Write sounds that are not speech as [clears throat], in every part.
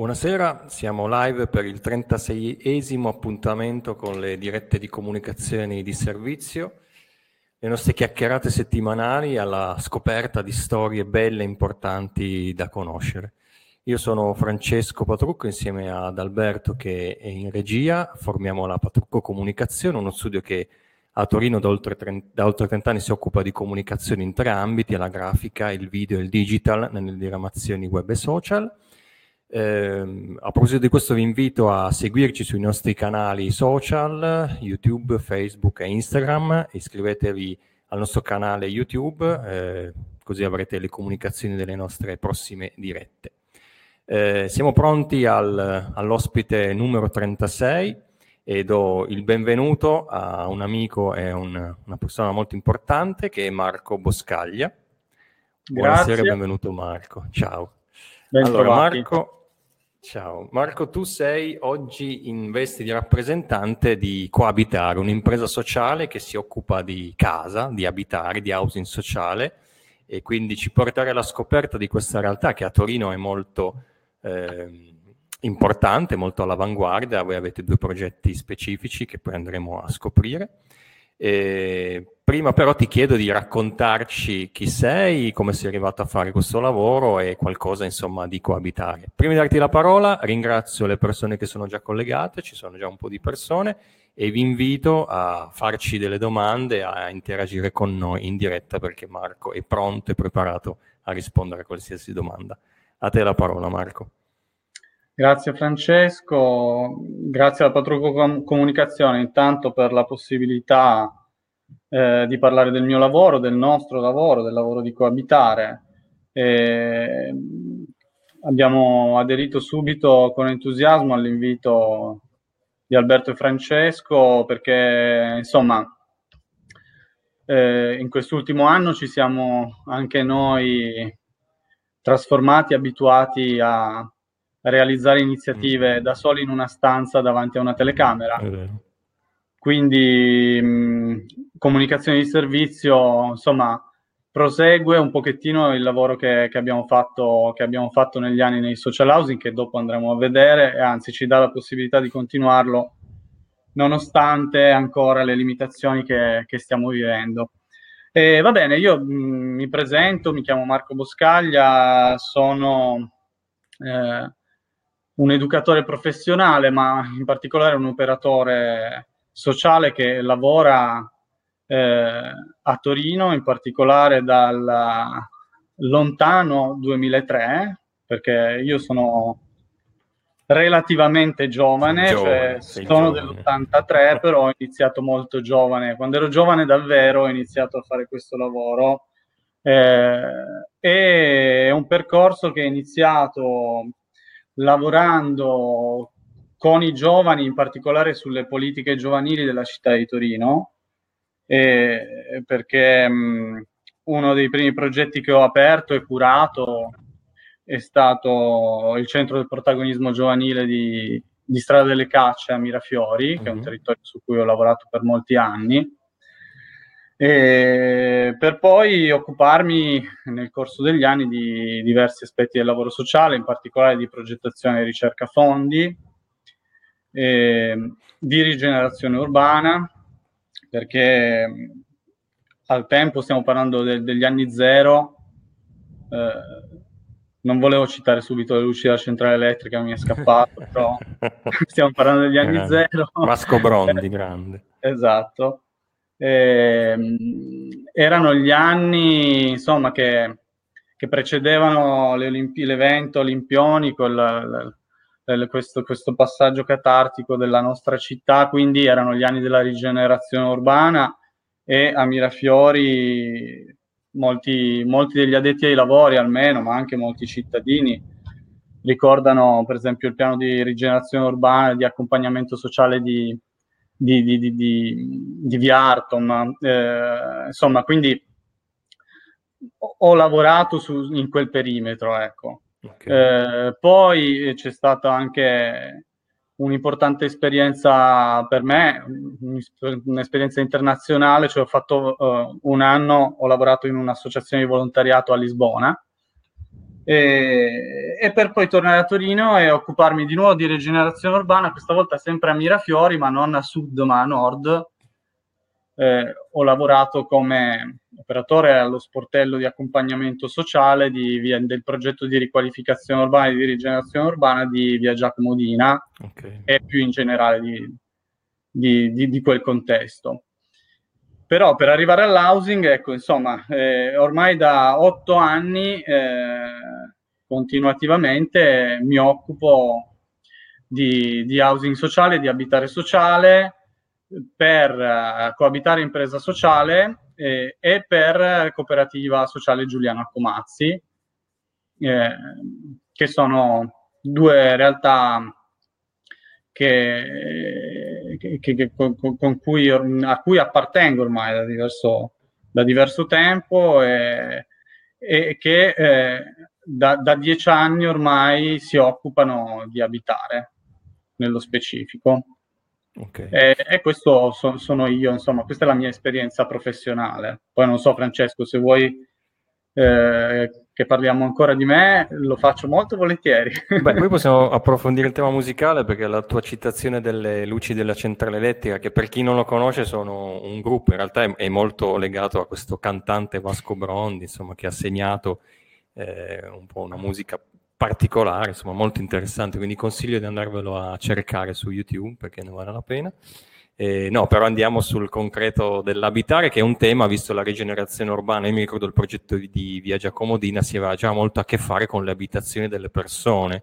Buonasera, siamo live per il 36esimo appuntamento con le dirette di comunicazioni di servizio, le nostre chiacchierate settimanali alla scoperta di storie belle e importanti da conoscere. Io sono Francesco Patrucco insieme ad Alberto che è in regia, formiamo la Patrucco Comunicazione, uno studio che a Torino da oltre, 30, da oltre 30 anni si occupa di comunicazione in tre ambiti, la grafica, il video e il digital nelle diramazioni web e social. Eh, a proposito di questo vi invito a seguirci sui nostri canali social, YouTube, Facebook e Instagram, iscrivetevi al nostro canale YouTube, eh, così avrete le comunicazioni delle nostre prossime dirette. Eh, siamo pronti al, all'ospite numero 36 e do il benvenuto a un amico e un, una persona molto importante che è Marco Boscaglia. Buonasera e benvenuto Marco. Ciao. Ben allora trovati. Marco Ciao, Marco, tu sei oggi in veste di rappresentante di Coabitare, un'impresa sociale che si occupa di casa, di abitare, di housing sociale e quindi ci portare alla scoperta di questa realtà che a Torino è molto eh, importante, molto all'avanguardia. Voi avete due progetti specifici che poi andremo a scoprire. E prima però ti chiedo di raccontarci chi sei, come sei arrivato a fare questo lavoro e qualcosa insomma di coabitare. Prima di darti la parola ringrazio le persone che sono già collegate, ci sono già un po' di persone e vi invito a farci delle domande, a interagire con noi in diretta perché Marco è pronto e preparato a rispondere a qualsiasi domanda. A te la parola Marco. Grazie Francesco, grazie alla Patrucco Comunicazione intanto per la possibilità eh, di parlare del mio lavoro, del nostro lavoro, del lavoro di coabitare. E abbiamo aderito subito con entusiasmo all'invito di Alberto e Francesco perché insomma eh, in quest'ultimo anno ci siamo anche noi trasformati, abituati a realizzare iniziative mm. da soli in una stanza davanti a una telecamera. Quindi mh, comunicazione di servizio, insomma, prosegue un pochettino il lavoro che, che, abbiamo fatto, che abbiamo fatto negli anni nei social housing, che dopo andremo a vedere, e anzi ci dà la possibilità di continuarlo nonostante ancora le limitazioni che, che stiamo vivendo. E va bene, io mh, mi presento, mi chiamo Marco Boscaglia, sono eh, un educatore professionale, ma in particolare un operatore sociale che lavora eh, a Torino, in particolare dal lontano 2003, perché io sono relativamente giovane, giovane cioè sono giovane. dell'83, [laughs] però ho iniziato molto giovane. Quando ero giovane davvero ho iniziato a fare questo lavoro. Eh, è un percorso che è iniziato lavorando con i giovani, in particolare sulle politiche giovanili della città di Torino, eh, perché mh, uno dei primi progetti che ho aperto e curato è stato il centro del protagonismo giovanile di, di Strada delle Cacce a Mirafiori, mm-hmm. che è un mhm. territorio su cui ho lavorato per molti anni. E per poi occuparmi nel corso degli anni di diversi aspetti del lavoro sociale, in particolare di progettazione e ricerca fondi, di rigenerazione urbana, perché al tempo stiamo parlando de- degli anni zero, eh, non volevo citare subito le luci della centrale elettrica, mi è scappato, però [laughs] stiamo parlando degli anni grande. zero. Vasco Brondi, [laughs] grande. Esatto. Eh, erano gli anni, insomma, che, che precedevano Olimpi- l'evento Olimpioni, col, questo, questo, passaggio catartico della nostra città, quindi erano gli anni della rigenerazione urbana e a Mirafiori molti, molti degli addetti ai lavori almeno, ma anche molti cittadini ricordano per esempio il piano di rigenerazione urbana e di accompagnamento sociale di, di, di, di, di Via Artom. Eh, insomma, quindi ho, lavorato su, in quel perimetro, ecco. Okay. Eh, poi c'è stata anche un'importante esperienza per me, un'esperienza internazionale, cioè ho fatto uh, un anno, ho lavorato in un'associazione di volontariato a Lisbona E, e, per poi tornare a Torino e occuparmi di nuovo di rigenerazione urbana, questa volta sempre a Mirafiori, ma non a sud ma a nord. Eh, ho lavorato come operatore allo sportello di accompagnamento sociale di via, del progetto di riqualificazione urbana e di rigenerazione urbana di via Giacomo Dina okay. e più in generale di, di, di quel contesto. Però per arrivare all'housing, ecco, insomma, eh, ormai da otto anni eh, continuativamente mi occupo di, di, housing sociale, di abitare sociale, per uh, coabitare impresa sociale eh, e per cooperativa sociale Giuliano Accomazzi, eh, che sono due realtà che, che, che, con, con cui, a cui appartengo ormai da diverso, da diverso tempo e, e che eh, da, da, dieci anni ormai si occupano di abitare nello specifico. Okay. E, e, questo so, sono io, insomma, questa è la mia esperienza professionale. Poi non so, Francesco, se vuoi eh, che parliamo ancora di me, lo faccio molto volentieri. Beh, [laughs] poi possiamo approfondire il tema musicale perché la tua citazione delle luci della centrale elettrica, che per chi non lo conosce sono un gruppo, in realtà è, è molto legato a questo cantante Vasco Brondi, insomma, che ha segnato eh, un po' una musica particolare, insomma, molto interessante, quindi consiglio di andarvelo a cercare su YouTube perché ne vale la pena. Eh, no, però andiamo sul concreto dell'abitare, che è un tema, visto la rigenerazione urbana. Io mi ricordo il progetto di Via Giacomodina, si aveva già molto a che fare con le abitazioni delle persone,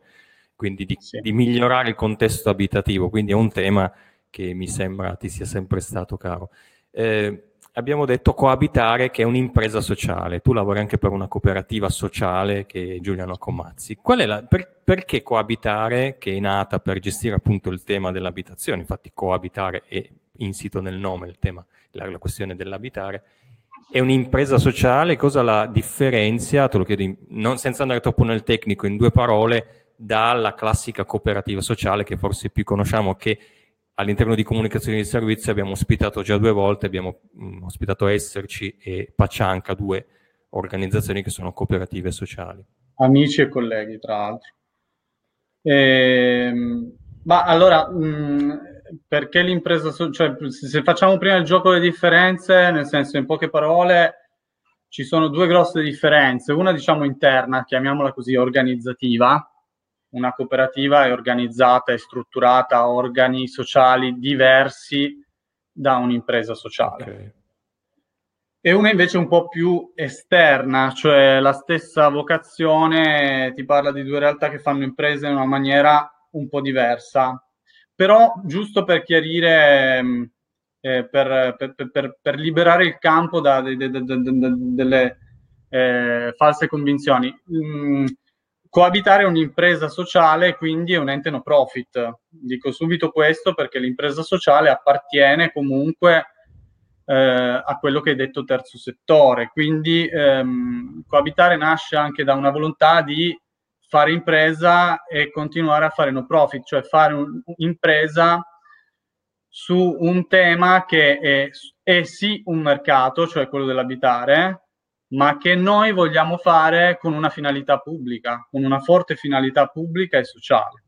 quindi di, sì. di migliorare il contesto abitativo. Quindi è un tema che mi sembra ti sia sempre stato caro. Eh, abbiamo detto coabitare che è un'impresa sociale. Tu lavori anche per una cooperativa sociale che è Giuliano Comazzi. Qual è la, per, perché coabitare, che è nata per gestire appunto il tema dell'abitazione, infatti coabitare è insito nel nome il tema, la, la questione dell'abitare, è un'impresa sociale, cosa la differenzia, te lo chiedo in, non, senza andare troppo nel tecnico, in due parole, dalla classica cooperativa sociale che forse più conosciamo, che all'interno di comunicazione di servizio abbiamo ospitato già due volte, abbiamo mh, mm, ospitato Esserci e Pacianca, due organizzazioni che sono cooperative sociali. Amici e colleghi, tra l'altro. Ehm, ma allora, mh, mm, perché l'impresa, so- cioè se facciamo prima il gioco delle differenze, nel senso in poche parole, ci sono due grosse differenze, una diciamo interna, chiamiamola così, organizzativa, una cooperativa è organizzata e strutturata a organi sociali diversi da un'impresa sociale. Okay. E una invece un po' più esterna, cioè la stessa vocazione ti parla di due realtà che fanno imprese in una maniera un po' diversa. Però giusto per chiarire, mm, eh, per, per, per, per, liberare il campo da, de, de, de, delle eh, false convinzioni. Mm, Coabitare è un'impresa sociale, quindi è un ente no profit. Dico subito questo perché l'impresa sociale appartiene comunque eh, a quello che è detto terzo settore. Quindi ehm, coabitare nasce anche da una volontà di fare impresa e continuare a fare no profit, cioè fare un'impresa su un tema che è, è sì un mercato, cioè quello dell'abitare, ma che noi vogliamo fare con una finalità pubblica, con una forte finalità pubblica e sociale.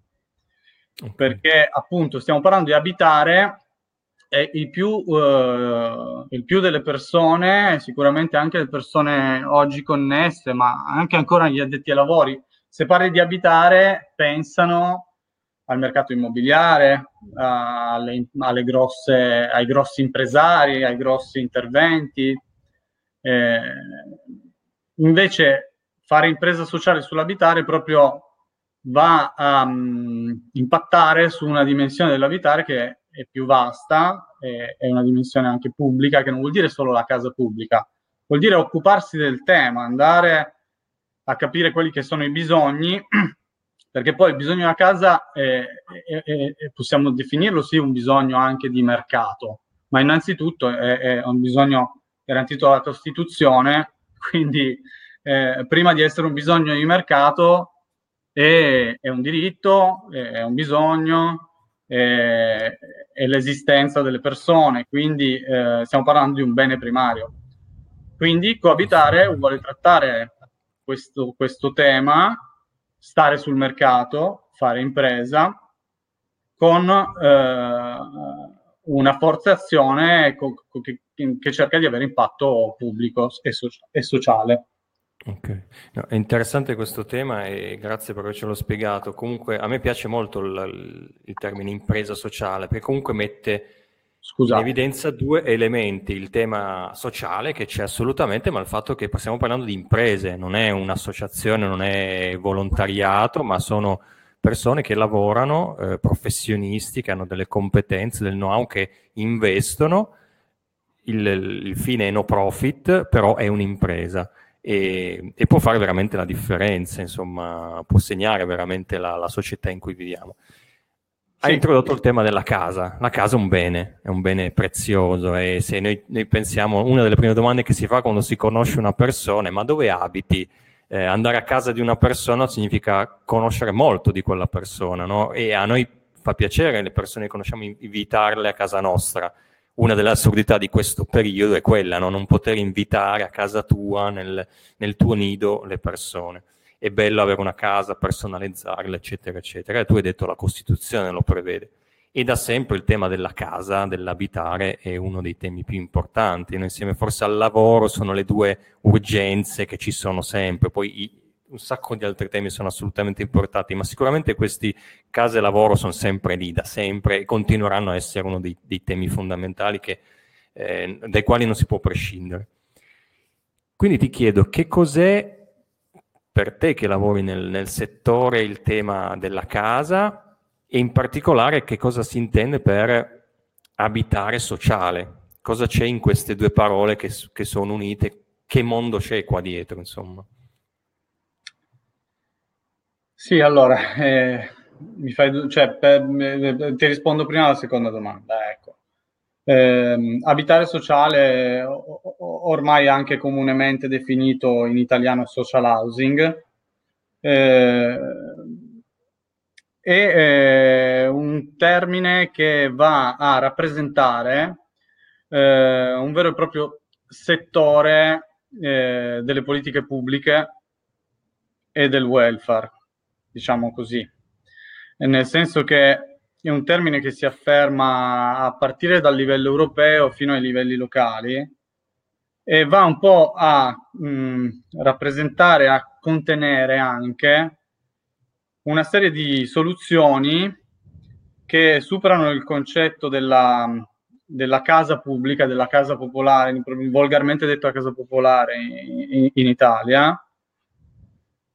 Okay. Perché appunto stiamo parlando di abitare e il più, uh, il più delle persone, sicuramente anche le persone oggi connesse, ma anche ancora gli addetti ai lavori, se parli di abitare pensano al mercato immobiliare, alle, alle grosse, ai grossi impresari, ai grossi interventi, eh, invece fare impresa sociale sull'abitare proprio va a um, impattare su una dimensione dell'abitare che è più vasta, è, è una dimensione anche pubblica, che non vuol dire solo la casa pubblica, vuol dire occuparsi del tema, andare a capire quelli che sono i bisogni, [clears throat] perché poi il bisogno una casa è, è, è, possiamo definirlo sì un bisogno anche di mercato, ma innanzitutto è, un bisogno garantito dalla Costituzione, quindi eh, prima di essere un bisogno di mercato è, è un diritto, è un bisogno, è, è l'esistenza delle persone, quindi eh, stiamo parlando di un bene primario. Quindi coabitare vuole trattare questo, questo tema, stare sul mercato, fare impresa, con eh, una forza azione co- co- che, che, cerca di avere impatto pubblico e, so- e sociale. Ok, no, è interessante questo tema e grazie per avercelo spiegato. Comunque a me piace molto il, il termine impresa sociale perché comunque mette Scusate. in evidenza due elementi, il tema sociale che c'è assolutamente, ma il fatto che stiamo parlando di imprese, non è un'associazione, non è volontariato, ma sono persone che lavorano, eh, professionisti che hanno delle competenze, del know-how, che investono. Il, il fine è no profit, però è un'impresa e, e, può fare veramente la differenza, insomma, può segnare veramente la, la società in cui viviamo. Ha sì. introdotto il tema della casa. La casa è un bene, è un bene prezioso e se noi, noi, pensiamo, una delle prime domande che si fa quando si conosce una persona è ma dove abiti? Eh, andare a casa di una persona significa conoscere molto di quella persona, no? E a noi fa piacere le persone che conosciamo invitarle a casa nostra una delle assurdità di questo periodo è quella, no? non poter invitare a casa tua, nel, nel, tuo nido, le persone. È bello avere una casa, personalizzarla, eccetera, eccetera. E tu hai detto la Costituzione lo prevede. E da sempre il tema della casa, dell'abitare, è uno dei temi più importanti. Noi insieme forse al lavoro sono le due urgenze che ci sono sempre. Poi i, un sacco di altri temi sono assolutamente importanti, ma sicuramente questi case lavoro sono sempre lì da sempre e continueranno a essere uno dei, dei temi fondamentali che, eh, dai quali non si può prescindere. Quindi ti chiedo che cos'è per te che lavori nel, nel settore il tema della casa e in particolare che cosa si intende per abitare sociale? Cosa c'è in queste due parole che, che sono unite? Che mondo c'è qua dietro, insomma? Sì, allora, eh, mi fai, cioè, per, eh, ti rispondo prima alla seconda domanda. Ecco. Eh, abitare sociale, ormai anche comunemente definito in italiano social housing, eh, è eh, un termine che va a rappresentare eh, un vero e proprio settore eh, delle politiche pubbliche e del welfare diciamo così, nel senso che è un termine che si afferma a partire dal livello europeo fino ai livelli locali e va un po' a mh, rappresentare, a contenere anche una serie di soluzioni che superano il concetto della, della casa pubblica, della casa popolare, volgarmente detto casa popolare in, in Italia,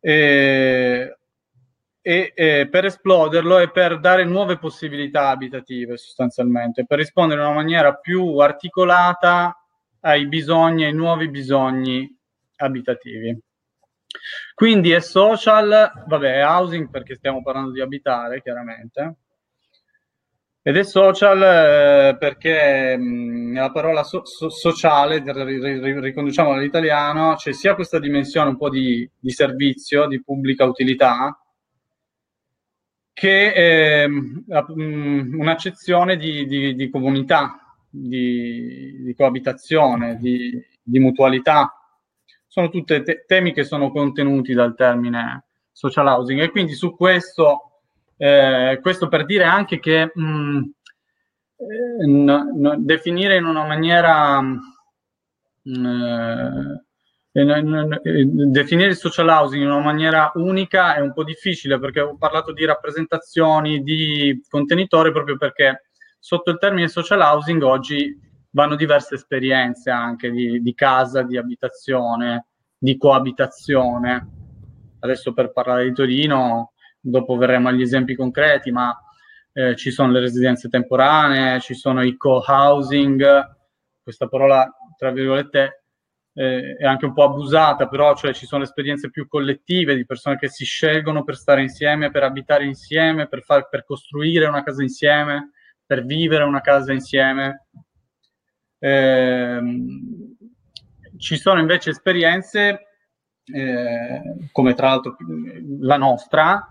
e e eh, per esploderlo e per dare nuove possibilità abitative sostanzialmente, per rispondere in una maniera più articolata ai bisogni, ai nuovi bisogni abitativi. Quindi è social, vabbè, è housing perché stiamo parlando di abitare, chiaramente, ed è social eh, perché mh, nella parola so- so- sociale, ri- riconduciamo all'italiano, c'è sia questa dimensione un po' di, di servizio, di pubblica utilità, che è mm, un'accezione di, di, di comunità, di, di coabitazione, di, mutualità. Sono tutti te- temi che sono contenuti dal termine social housing e quindi su questo, eh, questo per dire anche che mh, mm, eh, no, no, definire in una maniera mh, mm, eh, definire il social housing in una maniera unica è un po' difficile perché ho parlato di rappresentazioni, di contenitore proprio perché sotto il termine social housing oggi vanno diverse esperienze anche di, di casa, di abitazione, di coabitazione. Adesso per parlare di Torino, dopo verremo agli esempi concreti, ma eh, ci sono le residenze temporanee, ci sono i co-housing, questa parola tra virgolette eh, è anche un po' abusata, però cioè, ci sono esperienze più collettive di persone che si scelgono per stare insieme, per abitare insieme, per, far, per costruire una casa insieme, per vivere una casa insieme. Eh, ci sono invece esperienze, eh, come tra l'altro la nostra,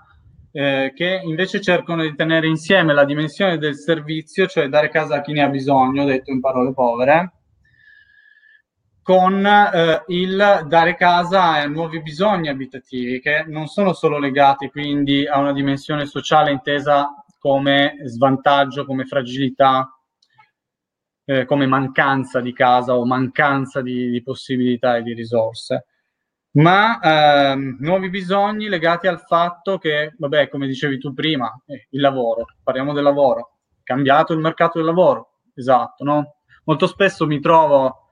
eh, che invece cercano di tenere insieme la dimensione del servizio, cioè dare casa a chi ne ha bisogno, detto in parole povere, con eh, il dare casa a nuovi bisogni abitativi che non sono solo legati quindi a una dimensione sociale intesa come svantaggio, come fragilità, eh, come mancanza di casa o mancanza di, di possibilità e di risorse, ma ehm, nuovi bisogni legati al fatto che, vabbè, come dicevi tu prima, eh, il lavoro, parliamo del lavoro, cambiato il mercato del lavoro, esatto, no? Molto spesso mi trovo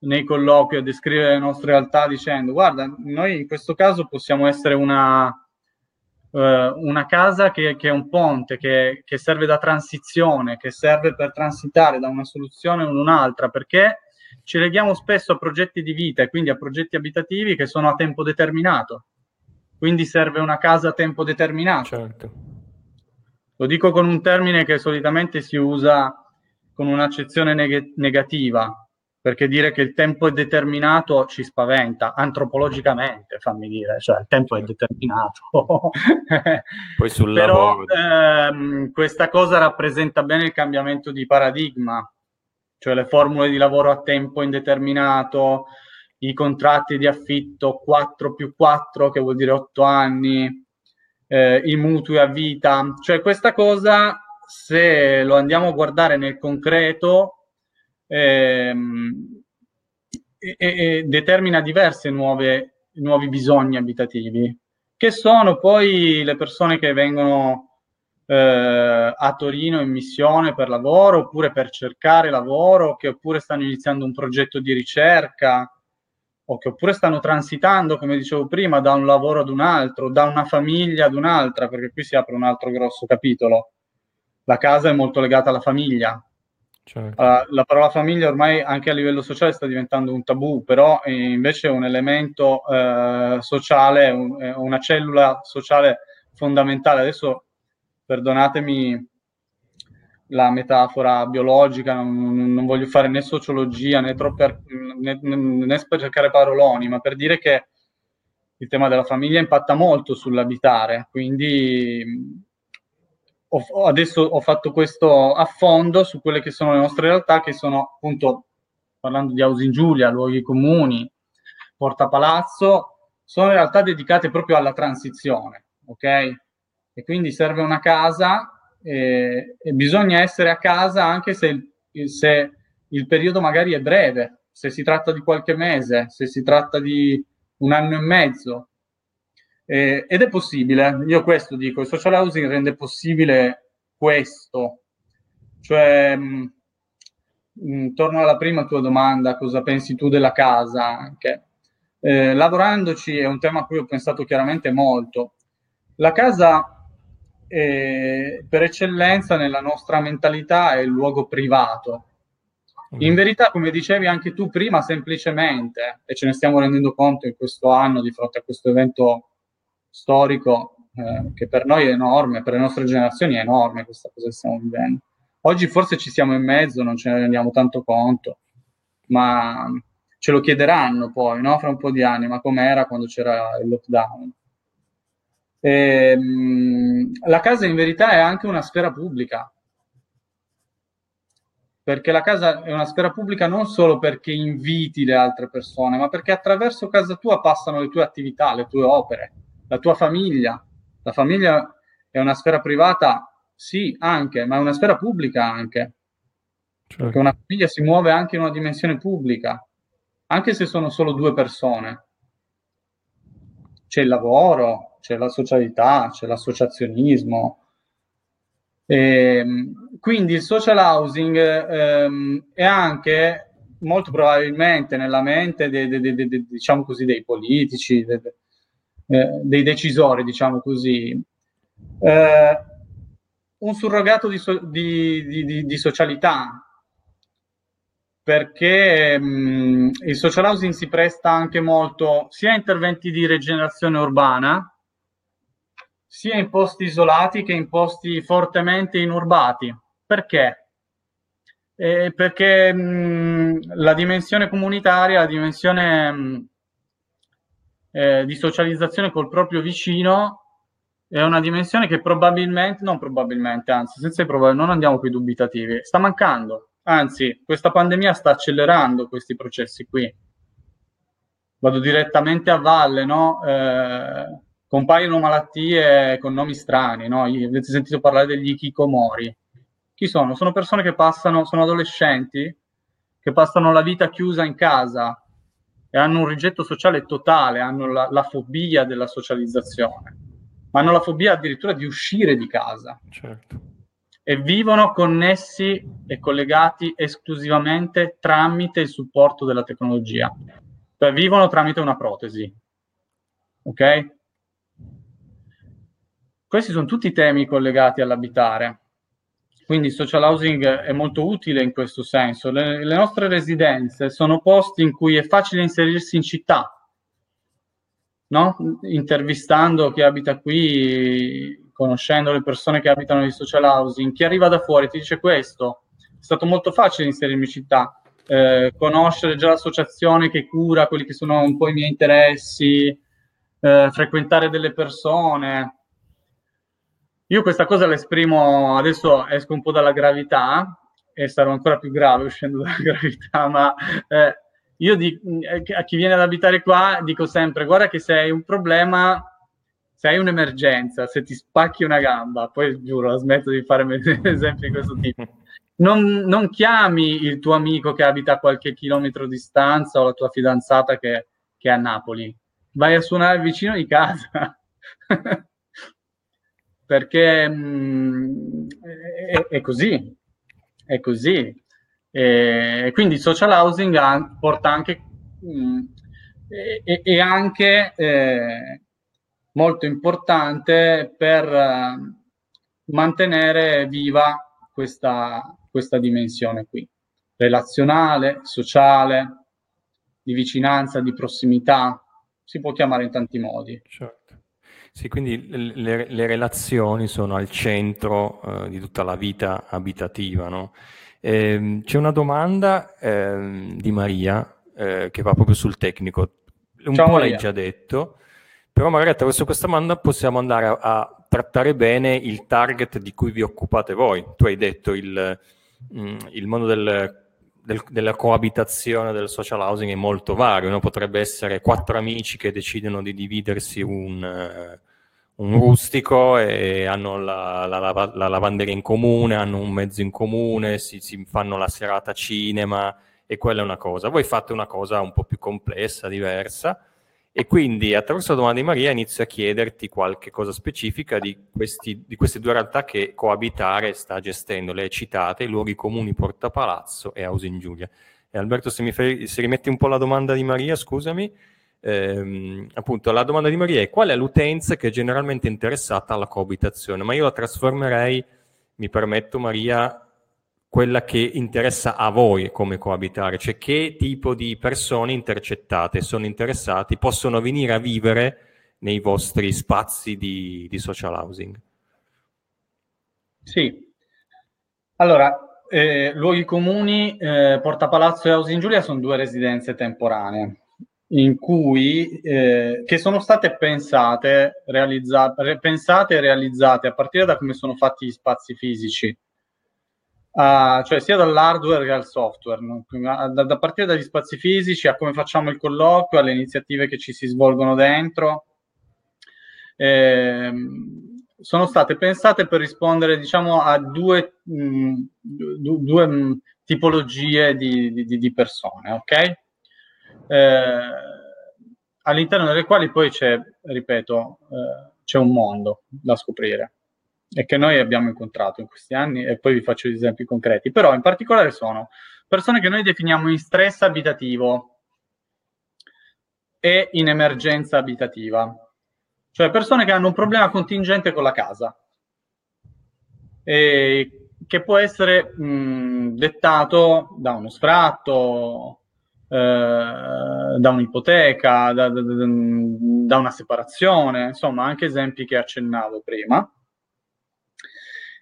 nei colloqui a descrivere le nostre realtà dicendo guarda, noi in questo caso possiamo essere una, uh, una casa che, che, è un ponte, che, che, serve da transizione, che serve per transitare da una soluzione ad un'altra, perché ci leghiamo spesso a progetti di vita e quindi a progetti abitativi che sono a tempo determinato. Quindi serve una casa a tempo determinato. Certo. Lo dico con un termine che solitamente si usa con un'accezione neg- negativa, perché dire che il tempo è determinato ci spaventa, antropologicamente, fammi dire, cioè il tempo è determinato. [laughs] Poi sul Però ehm, questa cosa rappresenta bene il cambiamento di paradigma, cioè le formule di lavoro a tempo indeterminato, i contratti di affitto 4 più 4, che vuol dire 8 anni, eh, i mutui a vita, cioè questa cosa, se lo andiamo a guardare nel concreto, ehm, e, e, determina diverse nuove, nuovi bisogni abitativi, che sono poi le persone che vengono eh, a Torino in missione per lavoro oppure per cercare lavoro, che oppure stanno iniziando un progetto di ricerca o che oppure stanno transitando, come dicevo prima, da un lavoro ad un altro, da una famiglia ad un'altra, perché qui si apre un altro grosso capitolo. La casa è molto legata alla famiglia, Certo. Uh, la parola famiglia ormai anche a livello sociale sta diventando un tabù, però è invece è un elemento uh, sociale, un, una cellula sociale fondamentale. Adesso perdonatemi la metafora biologica, non, non voglio fare né sociologia né, troppe, né, né cercare paroloni, ma per dire che il tema della famiglia impatta molto sull'abitare, quindi ho, adesso ho fatto questo affondo su quelle che sono le nostre realtà, che sono appunto, parlando di Housing Giulia, luoghi comuni, Porta Palazzo, sono realtà dedicate proprio alla transizione, ok? E quindi serve una casa e, e bisogna essere a casa anche se se il periodo magari è breve, se si tratta di qualche mese, se si tratta di un anno e mezzo, eh, ed è possibile, io questo dico, il social housing rende possibile questo. Cioè, mh, mh, torno alla prima tua domanda, cosa pensi tu della casa? Anche. Eh, lavorandoci è un tema a cui ho pensato chiaramente molto. La casa è, per eccellenza nella nostra mentalità è il luogo privato. In mm. verità, come dicevi anche tu prima, semplicemente, e ce ne stiamo rendendo conto in questo anno di fronte a questo evento storico eh, che per noi è enorme, per le nostre generazioni è enorme questa cosa che stiamo vivendo. Oggi forse ci siamo in mezzo, non ce ne rendiamo tanto conto, ma ce lo chiederanno poi, no? fra un po' di anni, ma com'era quando c'era il lockdown. E, ehm, mh, la casa in verità è anche una sfera pubblica, perché la casa è una sfera pubblica non solo perché inviti le altre persone, ma perché attraverso casa tua passano le tue attività, le tue opere la tua famiglia. La famiglia è una sfera privata, sì, anche, ma è una sfera pubblica anche. Certo. Perché una famiglia si muove anche in una dimensione pubblica, anche se sono solo due persone. C'è il lavoro, c'è la socialità, c'è l'associazionismo. E, ehm, quindi il social housing ehm, è anche molto probabilmente nella mente de, de, de, diciamo così, dei politici, eh, dei decisori, diciamo così, eh, un surrogato di, so, di, di, di socialità, perché mh, mm, il social housing si presta anche molto sia a interventi di rigenerazione urbana, sia in posti isolati che in posti fortemente inurbati. Perché? Eh, perché mh, mm, la dimensione comunitaria, la dimensione mh, mm, eh, di socializzazione col proprio vicino è una dimensione che probabilmente, non probabilmente, anzi, senza i problemi, non andiamo qui dubitativi, sta mancando. anzi questa pandemia sta accelerando questi processi qui. Vado direttamente a valle, no? Eh, compaiono malattie con nomi strani, no? Avete sentito parlare degli ikikomori. Chi sono? Sono persone che passano, sono adolescenti che passano la vita chiusa in casa e hanno un rigetto sociale totale, hanno la, la fobia della socializzazione, ma hanno la fobia addirittura di uscire di casa. Certo. E vivono connessi e collegati esclusivamente tramite il supporto della tecnologia. Cioè vivono tramite una protesi. Ok? Questi sono tutti temi collegati all'abitare. Quindi il social housing è molto utile in questo senso. Le, le, nostre residenze sono posti in cui è facile inserirsi in città, no? intervistando chi abita qui, conoscendo le persone che abitano in social housing. Chi arriva da fuori ti dice questo. È stato molto facile inserirmi in città, eh, conoscere già l'associazione che cura quelli che sono un po' i miei interessi, eh, frequentare delle persone io questa cosa l'esprimo, adesso esco un po' dalla gravità e sarò ancora più grave uscendo [laughs] dalla gravità, ma eh, io di, eh, a chi viene ad abitare qua dico sempre, guarda che se hai un problema, se hai un'emergenza, se ti spacchi una gamba, poi giuro, smetto di fare [laughs] esempi di questo tipo, non, non, chiami il tuo amico che abita a qualche chilometro di distanza o la tua fidanzata che, che è a Napoli, vai a suonare vicino di casa. [laughs] perché mh, mm, è, è, così, è così. E quindi social housing ha, porta anche, mh, è, è, anche eh, molto importante per uh, mantenere viva questa, questa dimensione qui, relazionale, sociale, di vicinanza, di prossimità, si può chiamare in tanti modi. Certo. Sì, quindi le, le relazioni sono al centro eh, di tutta la vita abitativa, no? eh, c'è una domanda eh, di Maria eh, che va proprio sul tecnico. Un Ciao, po' l'hai già detto, però magari attraverso questa domanda possiamo andare a, a, trattare bene il target di cui vi occupate voi. Tu hai detto il, mm, il mondo del del, della coabitazione del social housing è molto vario, no? potrebbe essere quattro amici che decidono di dividersi un, uh, un rustico e hanno la, la, la, la, lavanderia in comune, hanno un mezzo in comune, si, si fanno la serata cinema e quella è una cosa. Voi fate una cosa un po' più complessa, diversa e quindi attraverso la domanda di Maria inizio a chiederti qualche cosa specifica di, questi, di queste due realtà che Coabitare sta gestendo. Le citate, i luoghi comuni Porta Palazzo e House in Giulia. E Alberto, se mi fai, se rimetti un po' la domanda di Maria, scusami, ehm, appunto la domanda di Maria è qual è l'utenza che è generalmente interessata alla coabitazione? Ma io la trasformerei, mi permetto Maria, quella che interessa a voi come coabitare, cioè che tipo di persone intercettate sono interessati, possono venire a vivere nei vostri spazi di, di social housing. Sì, allora, eh, luoghi comuni, eh, Porta Palazzo e House in Giulia sono due residenze temporanee in cui, eh, che sono state pensate, realizzate, pensate e realizzate a partire da come sono fatti gli spazi fisici Uh, cioè sia dall'hardware che dal software, no? da, da, partire dagli spazi fisici a come facciamo il colloquio, alle iniziative che ci si svolgono dentro, eh, sono state pensate per rispondere diciamo a due, mh, du, due mh, tipologie di, di, di, persone, ok? Eh, all'interno delle quali poi c'è, ripeto, eh, c'è un mondo da scoprire e che noi abbiamo incontrato in questi anni e poi vi faccio gli esempi concreti, però in particolare sono persone che noi definiamo in stress abitativo e in emergenza abitativa, cioè persone che hanno un problema contingente con la casa e che può essere mh, dettato da uno sfratto, da un'ipoteca, da, da, da una separazione, insomma anche esempi che accennavo prima.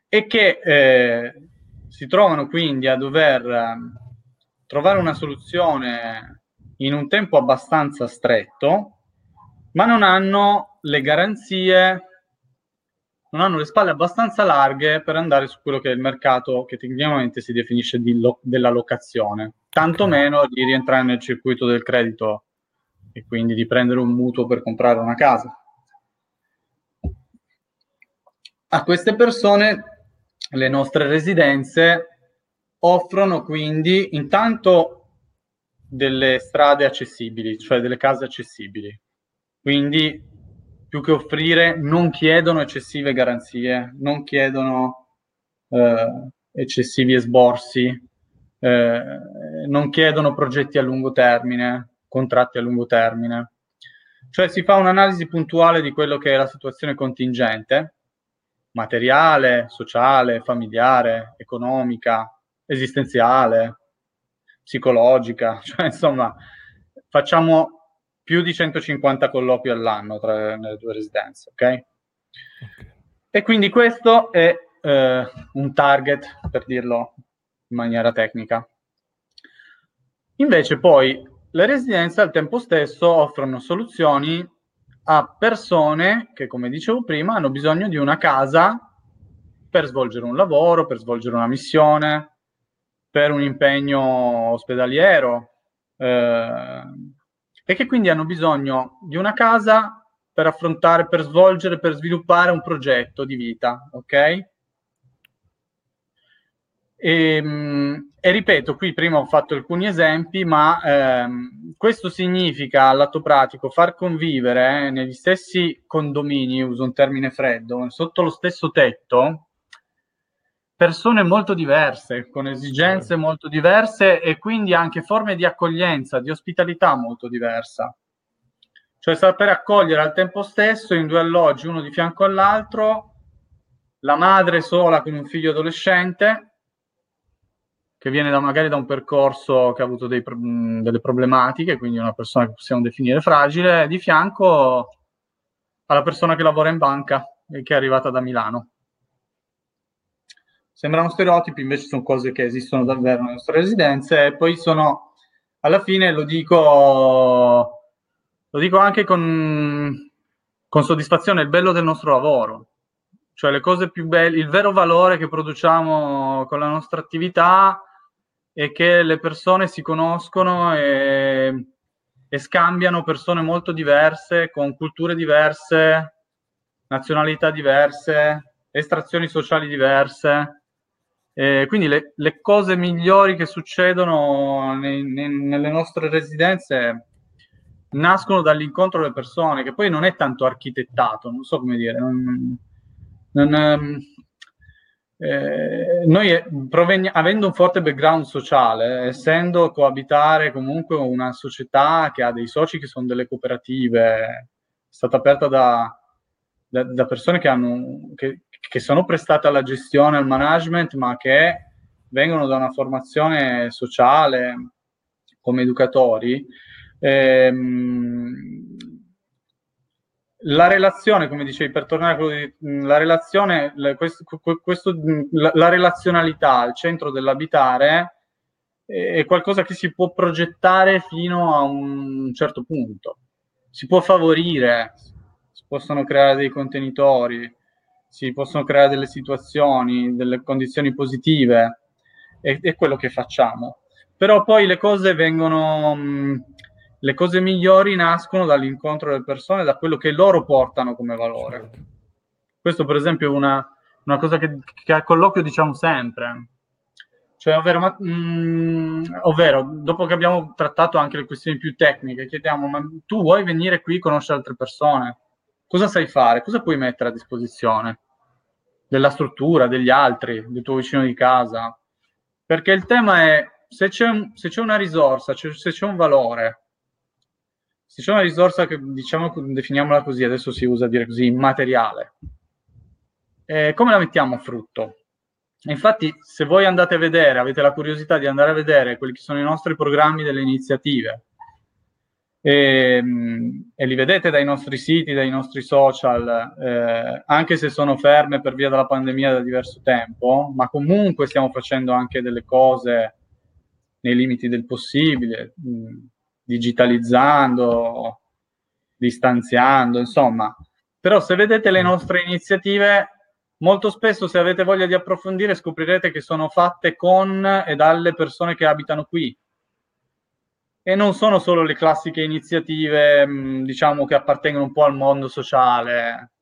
E che eh, si trovano quindi a dover eh, trovare una soluzione in un tempo abbastanza stretto, ma non hanno le garanzie, non hanno le spalle abbastanza larghe per andare su quello che è il mercato che tecnicamente si definisce lo- della locazione, tantomeno di rientrare nel circuito del credito e quindi di prendere un mutuo per comprare una casa. A queste persone le nostre residenze offrono quindi intanto delle strade accessibili, cioè delle case accessibili. Quindi più che offrire non chiedono eccessive garanzie, non chiedono eh, eccessivi esborsi, eh, non chiedono progetti a lungo termine, contratti a lungo termine. Cioè si fa un'analisi puntuale di quello che è la situazione contingente, materiale, sociale, familiare, economica, esistenziale, psicologica, [laughs] cioè insomma facciamo più di 150 colloqui all'anno tra le due residenze, ok? okay. E quindi questo è eh, un target, per dirlo in maniera tecnica. Invece poi le residenze al tempo stesso offrono soluzioni a persone che, come dicevo prima, hanno bisogno di una casa per svolgere un lavoro, per svolgere una missione, per un impegno ospedaliero eh, e che quindi hanno bisogno di una casa per affrontare, per svolgere, per sviluppare un progetto di vita, ok? E, ehm, e ripeto, qui prima ho fatto alcuni esempi, ma ehm, questo significa all'atto pratico far convivere eh, negli stessi condomini, uso un termine freddo, sotto lo stesso tetto, persone molto diverse, con esigenze molto diverse e quindi anche forme di accoglienza, di ospitalità molto diversa. Cioè saper accogliere al tempo stesso in due alloggi, uno di fianco all'altro, la madre sola con un figlio adolescente che viene da, magari da un percorso che ha avuto dei, delle problematiche, quindi una persona che possiamo definire fragile, di fianco alla persona che lavora in banca e che è arrivata da Milano. Sembrano stereotipi, invece sono cose che esistono davvero nelle nostre residenze e poi sono, alla fine lo dico, lo dico anche con, con soddisfazione, il bello del nostro lavoro, cioè le cose più belle, il vero valore che produciamo con la nostra attività è che le persone si conoscono e, e scambiano persone molto diverse, con culture diverse, nazionalità diverse, estrazioni sociali diverse eh, quindi le, le, cose migliori che succedono nei, nei, nelle nostre residenze nascono dall'incontro delle persone, che poi non è tanto architettato, non so come dire. Non, non, ehm, eh, noi proveni- avendo un forte background sociale, essendo coabitare comunque una società che ha dei soci che sono delle cooperative, è stata aperta da, da, da persone che, hanno, che, che sono prestate alla gestione, al management, ma che vengono da una formazione sociale come educatori, ehm, la relazione, come dicevi, per tornare a quello di, la relazione, questo, questo, la, la, relazionalità al centro dell'abitare è qualcosa che si può progettare fino a un certo punto. Si può favorire, si possono creare dei contenitori, si possono creare delle situazioni, delle condizioni positive, è, è quello che facciamo. Però poi le cose vengono, mh, le cose migliori nascono dall'incontro delle persone, da quello che loro portano come valore. Certo. Questo per esempio è una, una cosa che, che al colloquio diciamo sempre. Cioè, ovvero, ma, mh, ovvero, dopo che abbiamo trattato anche le questioni più tecniche, chiediamo, ma tu vuoi venire qui a conoscere altre persone? Cosa sai fare? Cosa puoi mettere a disposizione? della struttura, degli altri, del tuo vicino di casa. Perché il tema è se c'è, un, se c'è una risorsa, cioè, se c'è un valore, se c'è una risorsa che diciamo, definiamola così, adesso si usa dire così, immateriale, eh, come la mettiamo a frutto? Infatti, se voi andate a vedere, avete la curiosità di andare a vedere quelli che sono i nostri programmi delle iniziative, e, ehm, e, li vedete dai nostri siti, dai nostri social, eh, anche se sono ferme per via della pandemia da diverso tempo, ma comunque stiamo facendo anche delle cose nei limiti del possibile, mh, digitalizzando, distanziando, insomma. Però se vedete le nostre iniziative, molto spesso se avete voglia di approfondire scoprirete che sono fatte con e dalle persone che abitano qui. E non sono solo le classiche iniziative, diciamo, che appartengono un po' al mondo sociale,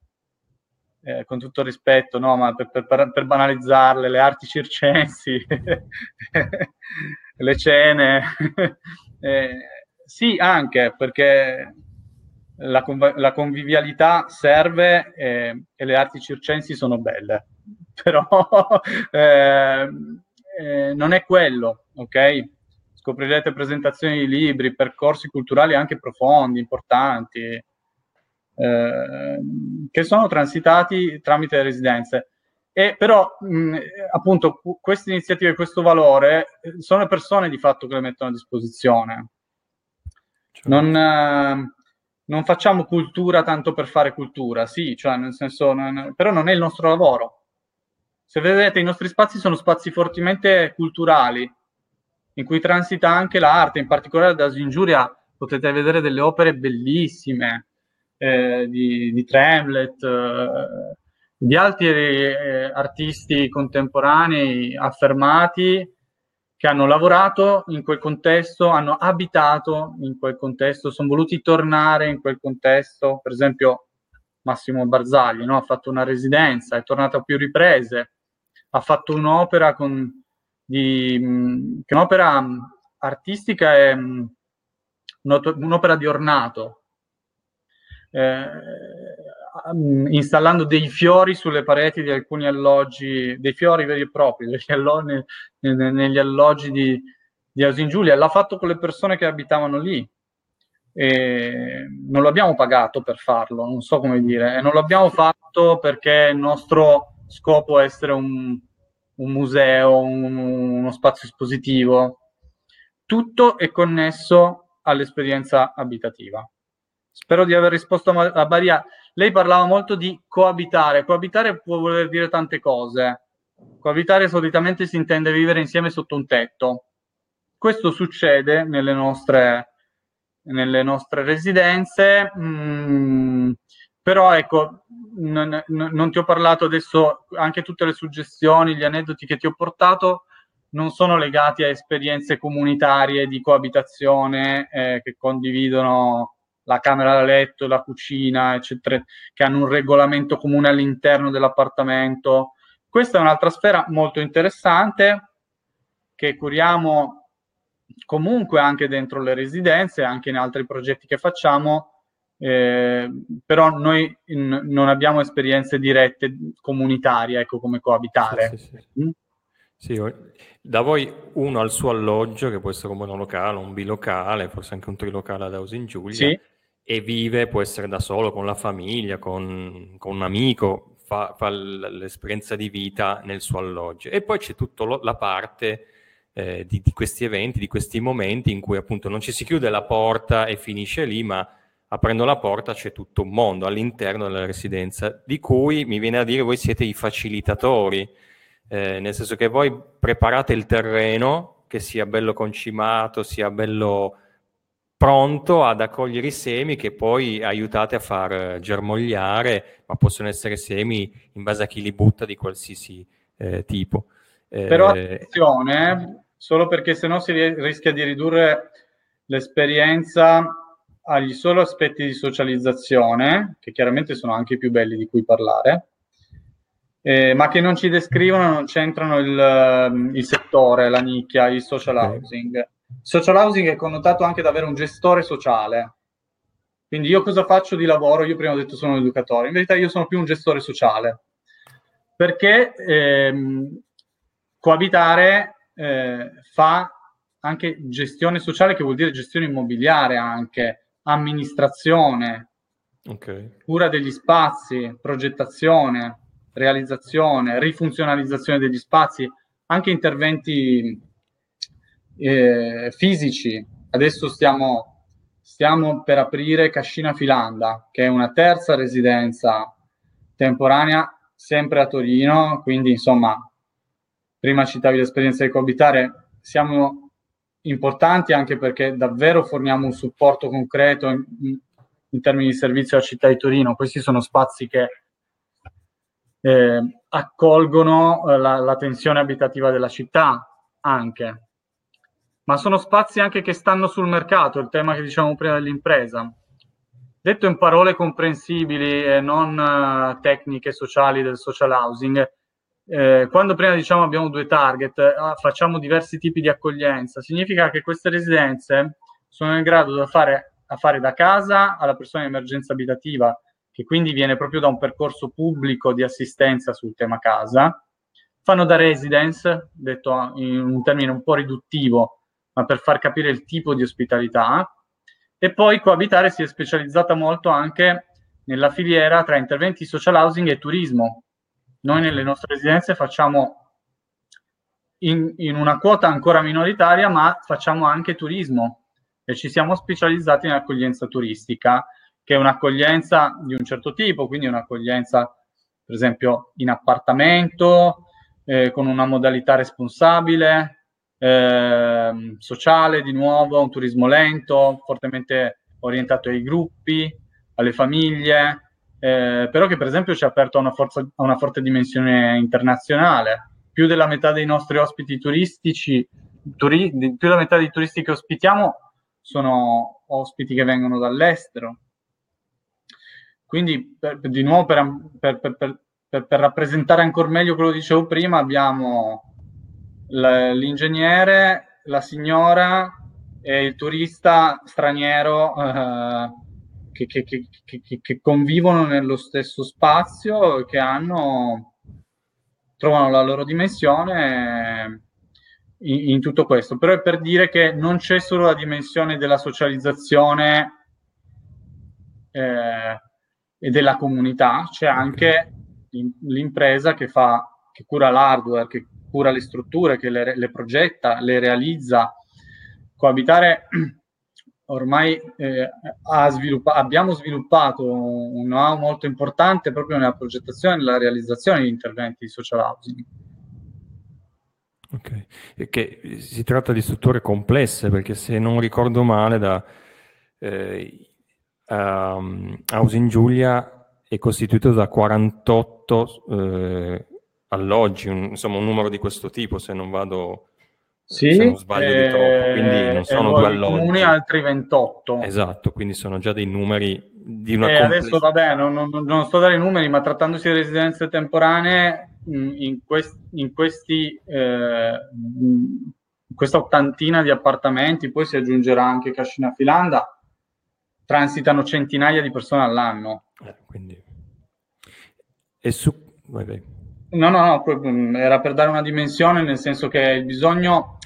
eh, con tutto rispetto, no, ma per, per, per banalizzarle, le arti circensi, [laughs] le cene, [laughs] eh, sì, anche perché la, la convivialità serve eh, e le arti circensi sono belle, [laughs] però [laughs] eh, eh, non è quello, ok? Scoprirete presentazioni di libri, percorsi culturali anche profondi, importanti, eh, che sono transitati tramite le residenze. E però, mh, appunto, queste iniziative, questo valore, eh, sono le persone di fatto che le mettono a disposizione. Certo. Non, eh, non facciamo cultura tanto per fare cultura, sì, cioè nel senso, non, però non è il nostro lavoro. Se vedete, i nostri spazi sono spazi fortemente culturali, in cui transita anche l'arte, in particolare da Zingiuria potete vedere delle opere bellissime eh, di, di Tremlet, eh, di altri eh, artisti contemporanei affermati che hanno lavorato in quel contesto, hanno abitato in quel contesto, sono voluti tornare in quel contesto. Per esempio, Massimo Barzagli no? ha fatto una residenza, è tornato a più riprese, ha fatto un'opera con, di, che un'opera artistica è un'opera di ornato. Eh, Mm, installando dei fiori sulle pareti di alcuni alloggi, dei fiori veri e propri, alloggi, negli alloggi di, di Ausin Giulia. L'ha fatto con le persone che abitavano lì. E non l'abbiamo pagato per farlo, non so come dire, e non l'abbiamo fatto perché il nostro scopo è essere un, un museo, un, uno spazio espositivo. Tutto è connesso all'esperienza abitativa. Spero di aver risposto a Maria. Lei parlava molto di coabitare. Coabitare può voler dire tante cose. Coabitare solitamente si intende vivere insieme sotto un tetto. Questo succede nelle nostre, nelle nostre residenze, mm, però ecco, non, non, ti ho parlato adesso, anche tutte le suggestioni, gli aneddoti che ti ho portato non sono legati a esperienze comunitarie di coabitazione eh, che condividono la camera da letto, la cucina, eccetera, che hanno un regolamento comune all'interno dell'appartamento. Questa è un'altra sfera molto interessante che curiamo comunque anche dentro le residenze, anche in altri progetti che facciamo, eh, però noi in, non abbiamo esperienze dirette comunitarie, ecco come coabitare. Sì, sì, sì. Mm? Sì, da voi uno al suo alloggio, che può essere un monolocale, un bilocale, forse anche un trilocale ad Ausin Giulia, sì e vive, può essere da solo, con la famiglia, con, con un amico, fa, fa, l'esperienza di vita nel suo alloggio. E poi c'è tutta la parte eh, di, di, questi eventi, di questi momenti in cui appunto non ci si chiude la porta e finisce lì, ma aprendo la porta c'è tutto un mondo all'interno della residenza, di cui mi viene a dire voi siete i facilitatori, eh, nel senso che voi preparate il terreno, che sia bello concimato, sia bello pronto ad accogliere i semi che poi aiutate a far germogliare, ma possono essere semi in base a chi li butta di qualsiasi eh, tipo. Eh, Però attenzione, solo perché sennò si rischia di ridurre l'esperienza agli soli aspetti di socializzazione, che chiaramente sono anche i più belli di cui parlare, eh, ma che non ci descrivono, non c'entrano il, il settore, la nicchia, il social housing. Social housing è connotato anche ad avere un gestore sociale. Quindi io cosa faccio di lavoro? Io prima ho detto sono un educatore, in verità io sono più un gestore sociale, perché ehm, coabitare eh, fa anche gestione sociale, che vuol dire gestione immobiliare anche, amministrazione, okay. cura degli spazi, progettazione, realizzazione, rifunzionalizzazione degli spazi, anche interventi eh, fisici. Adesso stiamo, stiamo per aprire Cascina Filanda, che è una terza residenza temporanea sempre a Torino, quindi insomma, prima citavi l'esperienza di coabitare, siamo importanti anche perché davvero forniamo un supporto concreto in, in termini di servizio alla città di Torino. Questi sono spazi che eh, accolgono eh, la, la tensione abitativa della città anche, ma sono spazi anche che stanno sul mercato, il tema che dicevamo prima dell'impresa. Detto in parole comprensibili e non uh, tecniche sociali del social housing, eh, quando prima diciamo abbiamo due target, eh, facciamo diversi tipi di accoglienza, significa che queste residenze sono in grado di fare, fare da casa alla persona in emergenza abitativa, che quindi viene proprio da un percorso pubblico di assistenza sul tema casa, fanno da residence, detto in un termine un po' riduttivo, ma per far capire il tipo di ospitalità, e poi Coabitare si è specializzata molto anche nella filiera tra interventi social housing e turismo. Noi nelle nostre residenze facciamo in, in una quota ancora minoritaria, ma facciamo anche turismo e ci siamo specializzati in accoglienza turistica, che è un'accoglienza di un certo tipo, quindi un'accoglienza per esempio in appartamento, eh, con una modalità responsabile, eh, sociale di nuovo, un turismo lento, fortemente orientato ai gruppi, alle famiglie, eh, però che per esempio ci ha aperto a una, forza, a una forte dimensione internazionale. Più della metà dei nostri ospiti turistici, turi, più della metà dei turisti che ospitiamo sono ospiti che vengono dall'estero. Quindi, per, di nuovo, per, per, per, rappresentare ancora meglio quello che dicevo prima, abbiamo l'ingegnere, la signora e il turista straniero eh, che, che, che, che, convivono nello stesso spazio che hanno, trovano la loro dimensione in, in, tutto questo. Però è per dire che non c'è solo la dimensione della socializzazione eh, e della comunità, c'è anche l'impresa che fa, che cura l'hardware, che cura le strutture, che le, le progetta, le realizza. Coabitare [clears throat] ormai eh, sviluppa- abbiamo sviluppato un know-how molto importante proprio nella progettazione e nella realizzazione di interventi di social housing. Ok, e che si tratta di strutture complesse perché se non ricordo male da eh, um, Housing Giulia è costituito da 48 eh, alloggi, un, insomma un numero di questo tipo, se non vado... Sì, se non sbaglio eh, di troppo, quindi non sono due alloggi. comuni altri 28. Esatto, quindi sono già dei numeri di una eh, Adesso vabbè, non, non, non, sto a dare i numeri, ma trattandosi di residenze temporanee, in, quest, in questi... Eh, in questa ottantina di appartamenti, poi si aggiungerà anche Cascina Filanda, transitano centinaia di persone all'anno. Eh, quindi... E su... Vai, vai. No, no, no, mm, era per dare una dimensione, nel senso che il bisogno,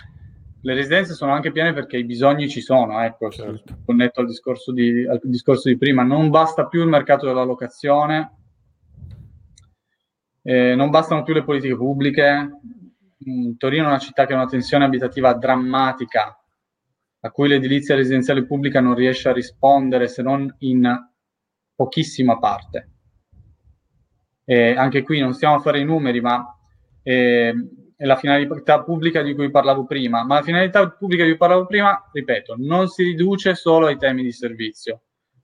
le residenze sono anche piene perché i bisogni ci sono, ecco, certo. connetto al discorso, di, al discorso di prima, non basta più il mercato della locazione, eh, non bastano più le politiche pubbliche, mm, Torino è una città che ha una tensione abitativa drammatica, a cui l'edilizia residenziale pubblica non riesce a rispondere se non in pochissima parte. Eh, anche qui non stiamo a fare i numeri, ma eh, è la finalità pubblica di cui parlavo prima. Ma la finalità pubblica di cui parlavo prima, ripeto, non si riduce solo ai temi di servizio.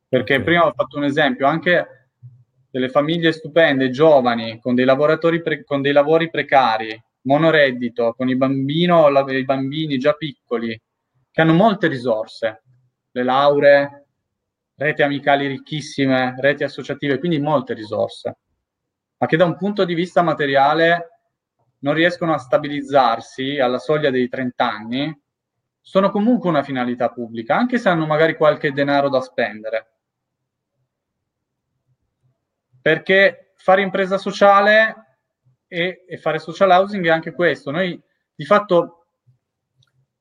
Perché okay. prima ho fatto un esempio, anche delle famiglie stupende, giovani, con dei, lavoratori pre- con dei lavori precari, monoreddito, con i, bambino, la, i bambini già piccoli, che hanno molte risorse, le lauree, reti amicali ricchissime, reti associative, quindi molte risorse ma che da un punto di vista materiale non riescono a stabilizzarsi alla soglia dei 30 anni, sono comunque una finalità pubblica, anche se hanno magari qualche denaro da spendere. Perché fare impresa sociale e, e fare social housing è anche questo. Noi di fatto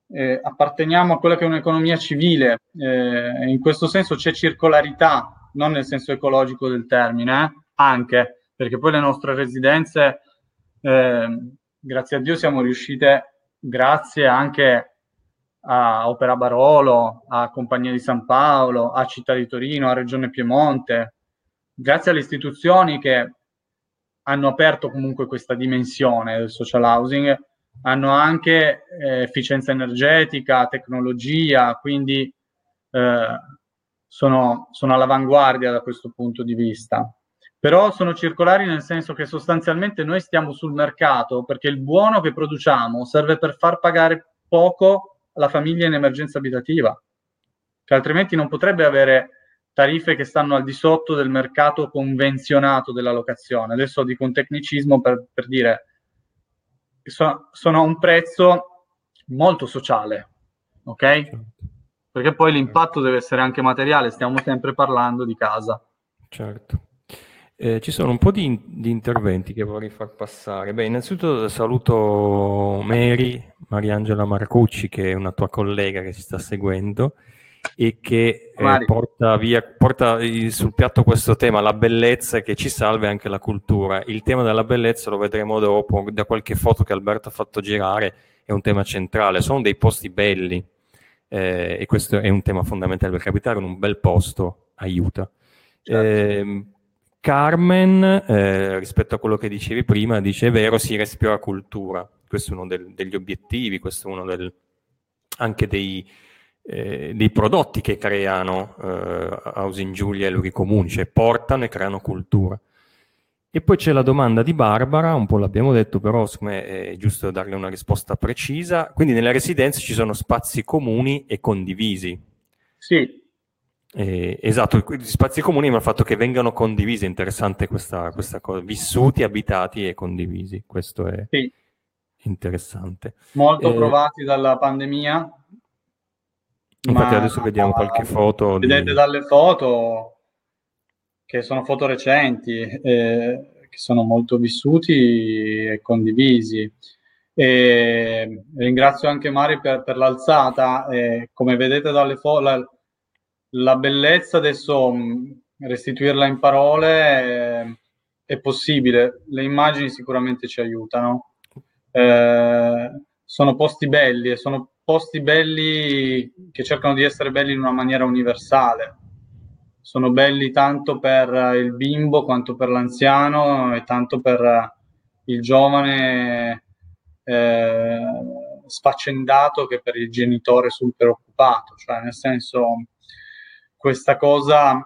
eh, apparteniamo a quella che è un'economia civile, eh, in questo senso c'è circolarità, non nel senso ecologico del termine, eh, anche perché poi le nostre residenze, eh, grazie a Dio, siamo riuscite, grazie anche a Opera Barolo, a Compagnia di San Paolo, a Città di Torino, a Regione Piemonte, grazie alle istituzioni che hanno aperto comunque questa dimensione del social housing, hanno anche eh, efficienza energetica, tecnologia, quindi eh, sono, sono all'avanguardia da questo punto di vista però sono circolari nel senso che sostanzialmente noi stiamo sul mercato perché il buono che produciamo serve per far pagare poco alla famiglia in emergenza abitativa, che altrimenti non potrebbe avere tariffe che stanno al di sotto del mercato convenzionato della locazione. Adesso dico un tecnicismo per, per dire sono, sono a un prezzo molto sociale, ok? Certo. Perché poi l'impatto deve essere anche materiale, stiamo sempre parlando di casa. Certo. Eh, ci sono un po' di, di, interventi che vorrei far passare. Beh, innanzitutto saluto Mary, Mariangela Marcucci, che è una tua collega che si sta seguendo e che eh, porta, via, porta sul piatto questo tema, la bellezza che ci salva e anche la cultura. Il tema della bellezza lo vedremo dopo, da qualche foto che Alberto ha fatto girare, è un tema centrale. Sono dei posti belli eh, e questo è un tema fondamentale perché abitare in un bel posto aiuta. Certo. Eh, Carmen, eh, rispetto a quello che dicevi prima, dice è vero, si respira cultura. Questo è uno del, degli obiettivi, questo è uno del, anche dei, eh, dei, prodotti che creano eh, Housing Giulia e luoghi comuni, cioè portano e creano cultura. E poi c'è la domanda di Barbara, un po' l'abbiamo detto, però è giusto darle una risposta precisa. Quindi nelle residenze ci sono spazi comuni e condivisi. Sì, eh, esatto, gli spazi comuni ma il fatto che vengano condivisi, è interessante questa, questa cosa, vissuti, abitati e condivisi, questo è sì. interessante. Molto eh, provati dalla pandemia. Infatti adesso vediamo qualche foto. Vedete di... dalle foto, che sono foto recenti, eh, che sono molto vissuti e condivisi. E ringrazio anche Mari per, per l'alzata, come vedete dalle foto la bellezza adesso mm, restituirla in parole è, è, possibile, le immagini sicuramente ci aiutano. Eh, sono posti belli e sono posti belli che cercano di essere belli in una maniera universale. Sono belli tanto per il bimbo quanto per l'anziano e tanto per il giovane eh, sfaccendato che per il genitore sul preoccupato, cioè nel senso questa cosa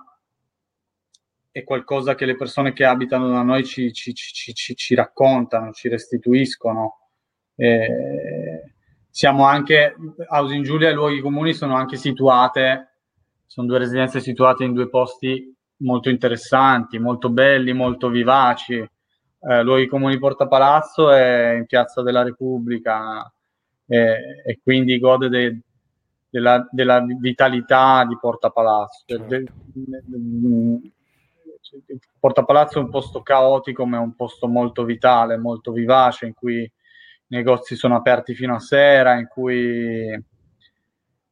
è qualcosa che le persone che abitano da noi ci, ci, ci, ci raccontano, ci restituiscono. Eh, siamo anche, Housing Giulia e luoghi comuni sono anche situate, sono due residenze situate in due posti molto interessanti, molto belli, molto vivaci. Eh, luoghi comuni Porta Palazzo è in Piazza della Repubblica eh, e quindi gode dei della, della vitalità di Porta Palazzo. Certo. De, de, de, Porta Palazzo è un posto caotico, ma è un posto molto vitale, molto vivace, in cui i negozi sono aperti fino a sera, in cui,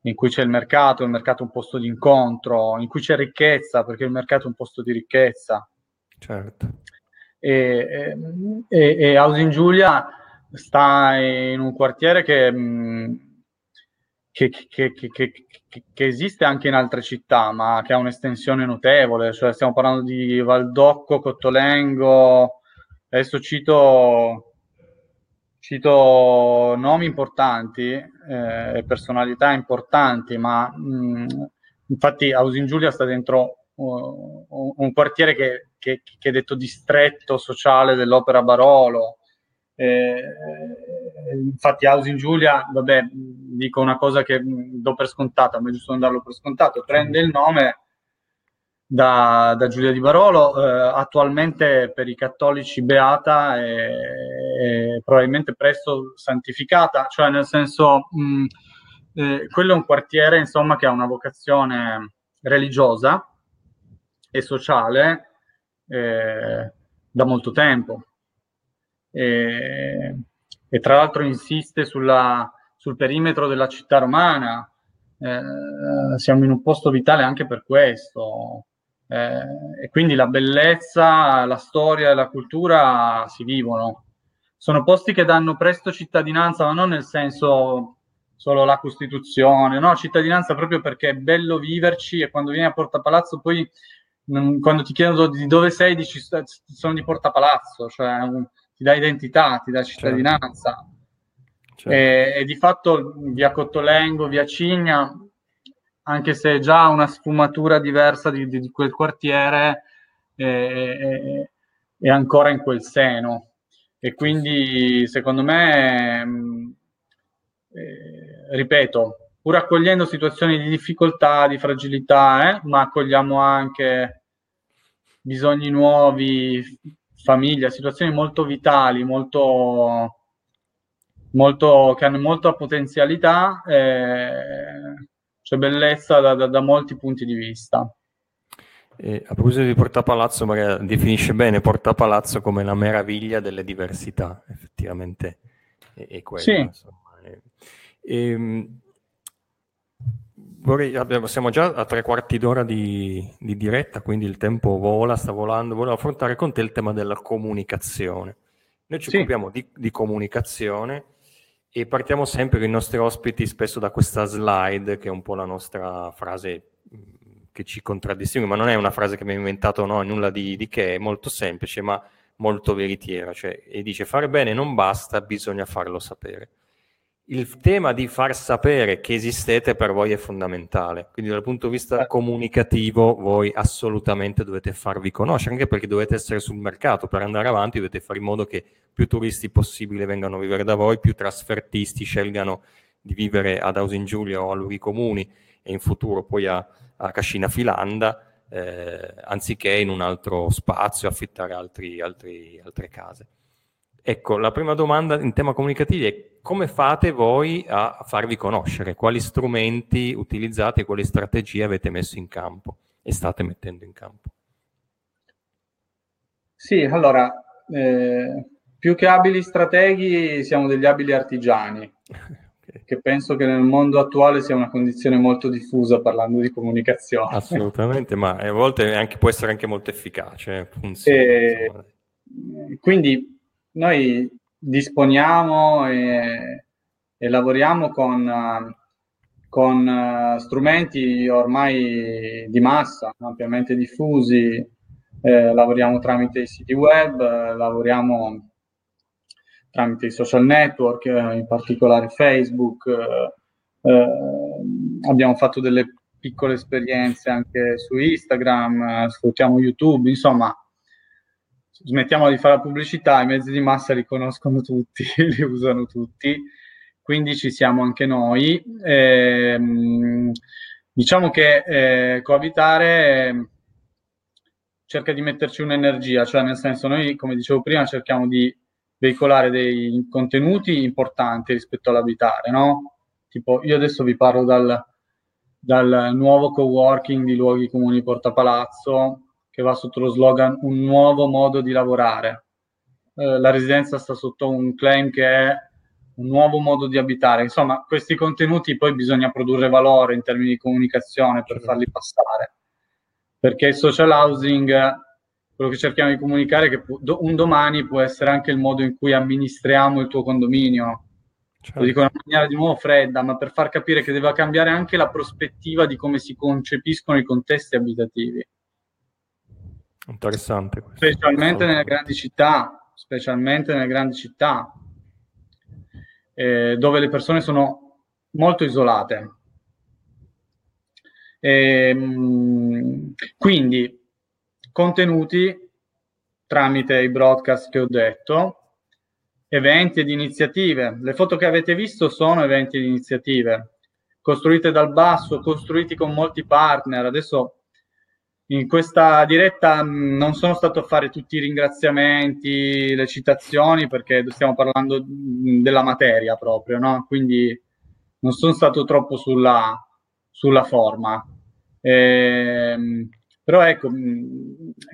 in cui c'è il mercato, il mercato è un posto di incontro, in cui c'è ricchezza, perché il mercato è un posto di ricchezza. Certo. E, e, e Housing Giulia sta in un quartiere che... Mh, che, che, che, che, esiste anche in altre città, ma che ha un'estensione notevole, cioè stiamo parlando di Valdocco, Cottolengo, adesso cito, cito nomi importanti e eh, personalità importanti, ma mh, infatti Ausin Giulia sta dentro uh, un quartiere che, che, che, è detto distretto sociale dell'opera Barolo, eh, infatti Housing Giulia, vabbè, dico una cosa che do per scontata, ma è giusto non darlo per scontato, prende il nome da, da Giulia di Barolo, eh, attualmente per i cattolici beata e, e, probabilmente presto santificata, cioè nel senso, mh, eh, quello è un quartiere insomma che ha una vocazione religiosa e sociale eh, da molto tempo e, e tra l'altro insiste sulla, sul perimetro della città romana. Eh, siamo in un posto vitale anche per questo. Eh, e quindi la bellezza, la storia e la cultura si vivono. Sono posti che danno presto cittadinanza, ma non nel senso solo la Costituzione, no, cittadinanza proprio perché è bello viverci e quando vieni a Porta Palazzo poi quando ti chiedono di dove sei dici sono di Porta Palazzo, cioè ti dà identità, ti dà certo. cittadinanza. Certo. E, e, di fatto via Cottolengo, via Cigna, anche se è già una sfumatura diversa di, di, di quel quartiere, è, è, è ancora in quel seno. E quindi, secondo me, mm, eh, ripeto, pur accogliendo situazioni di difficoltà, di fragilità, eh, ma accogliamo anche bisogni nuovi, famiglia, situazioni molto vitali, molto, molto, che hanno molta potenzialità, eh, c'è bellezza da, da, da molti punti di vista. E a proposito di Porta Palazzo, Maria definisce bene Porta Palazzo come la meraviglia delle diversità, effettivamente è, è quello. Sì. E, ehm, vorrei, abbiamo, siamo già a tre quarti d'ora di, di, diretta, quindi il tempo vola, sta volando. Volevo affrontare con te il tema della comunicazione. Noi ci sì. occupiamo di, di comunicazione e partiamo sempre con i nostri ospiti spesso da questa slide, che è un po' la nostra frase che ci contraddistingue, ma non è una frase che mi ho inventato, no, nulla di, di, che, è molto semplice, ma molto veritiera, cioè, e dice fare bene non basta, bisogna farlo sapere. Il tema di far sapere che esistete per voi è fondamentale, quindi dal punto di vista certo. comunicativo voi assolutamente dovete farvi conoscere, anche perché dovete essere sul mercato, per andare avanti dovete fare in modo che più turisti possibile vengano a vivere da voi, più trasfertisti scelgano di vivere ad Ausin Giulia o a Luri Comuni e in futuro poi a, a Cascina Filanda, eh, anziché in un altro spazio affittare altri, altri, altre case. Ecco, la prima domanda in tema comunicativo è come fate voi a farvi conoscere? Quali strumenti utilizzate, quali strategie avete messo in campo e state mettendo in campo? Sì, allora, eh, più che abili strateghi siamo degli abili artigiani. [laughs] che penso che nel mondo attuale sia una condizione molto diffusa parlando di comunicazione. Assolutamente, ma a volte anche, può essere anche molto efficace. Funziona, e, quindi noi disponiamo e, e lavoriamo con, con, strumenti ormai di massa, ampiamente diffusi, eh, lavoriamo tramite i siti web, lavoriamo tramite i social network, eh, in particolare Facebook. Eh, eh, abbiamo fatto delle piccole esperienze anche su Instagram, sfruttiamo YouTube, insomma, smettiamo di fare la pubblicità, i mezzi di massa li conoscono tutti, [laughs] li usano tutti, quindi ci siamo anche noi. E, diciamo che eh, coabitare eh, cerca di metterci un'energia, cioè nel senso noi, come dicevo prima, cerchiamo di veicolare dei contenuti importanti rispetto all'abitare, no? Tipo, io adesso vi parlo dal, dal nuovo co-working di Luoghi Comuni Porta Palazzo, che va sotto lo slogan Un nuovo modo di lavorare. Eh, la residenza sta sotto un claim che è un nuovo modo di abitare. Insomma, questi contenuti poi bisogna produrre valore in termini di comunicazione per farli passare. Perché il social housing quello che cerchiamo di comunicare è che un domani può essere anche il modo in cui amministriamo il tuo condominio. Certo. Lo dico in una maniera di nuovo fredda, ma per far capire che deve cambiare anche la prospettiva di come si concepiscono i contesti abitativi. Interessante. Questo. Specialmente nelle grandi città, specialmente nelle grandi città, eh, dove le persone sono molto isolate. E, ehm, quindi contenuti tramite i broadcast che ho detto, eventi ed iniziative. Le foto che avete visto sono eventi ed iniziative costruite dal basso, costruiti con molti partner. Adesso in questa diretta mm, non sono stato a fare tutti i ringraziamenti, le citazioni, perché stiamo parlando mm, della materia proprio, no? Quindi non sono stato troppo sulla, sulla forma. Ehm, però ecco,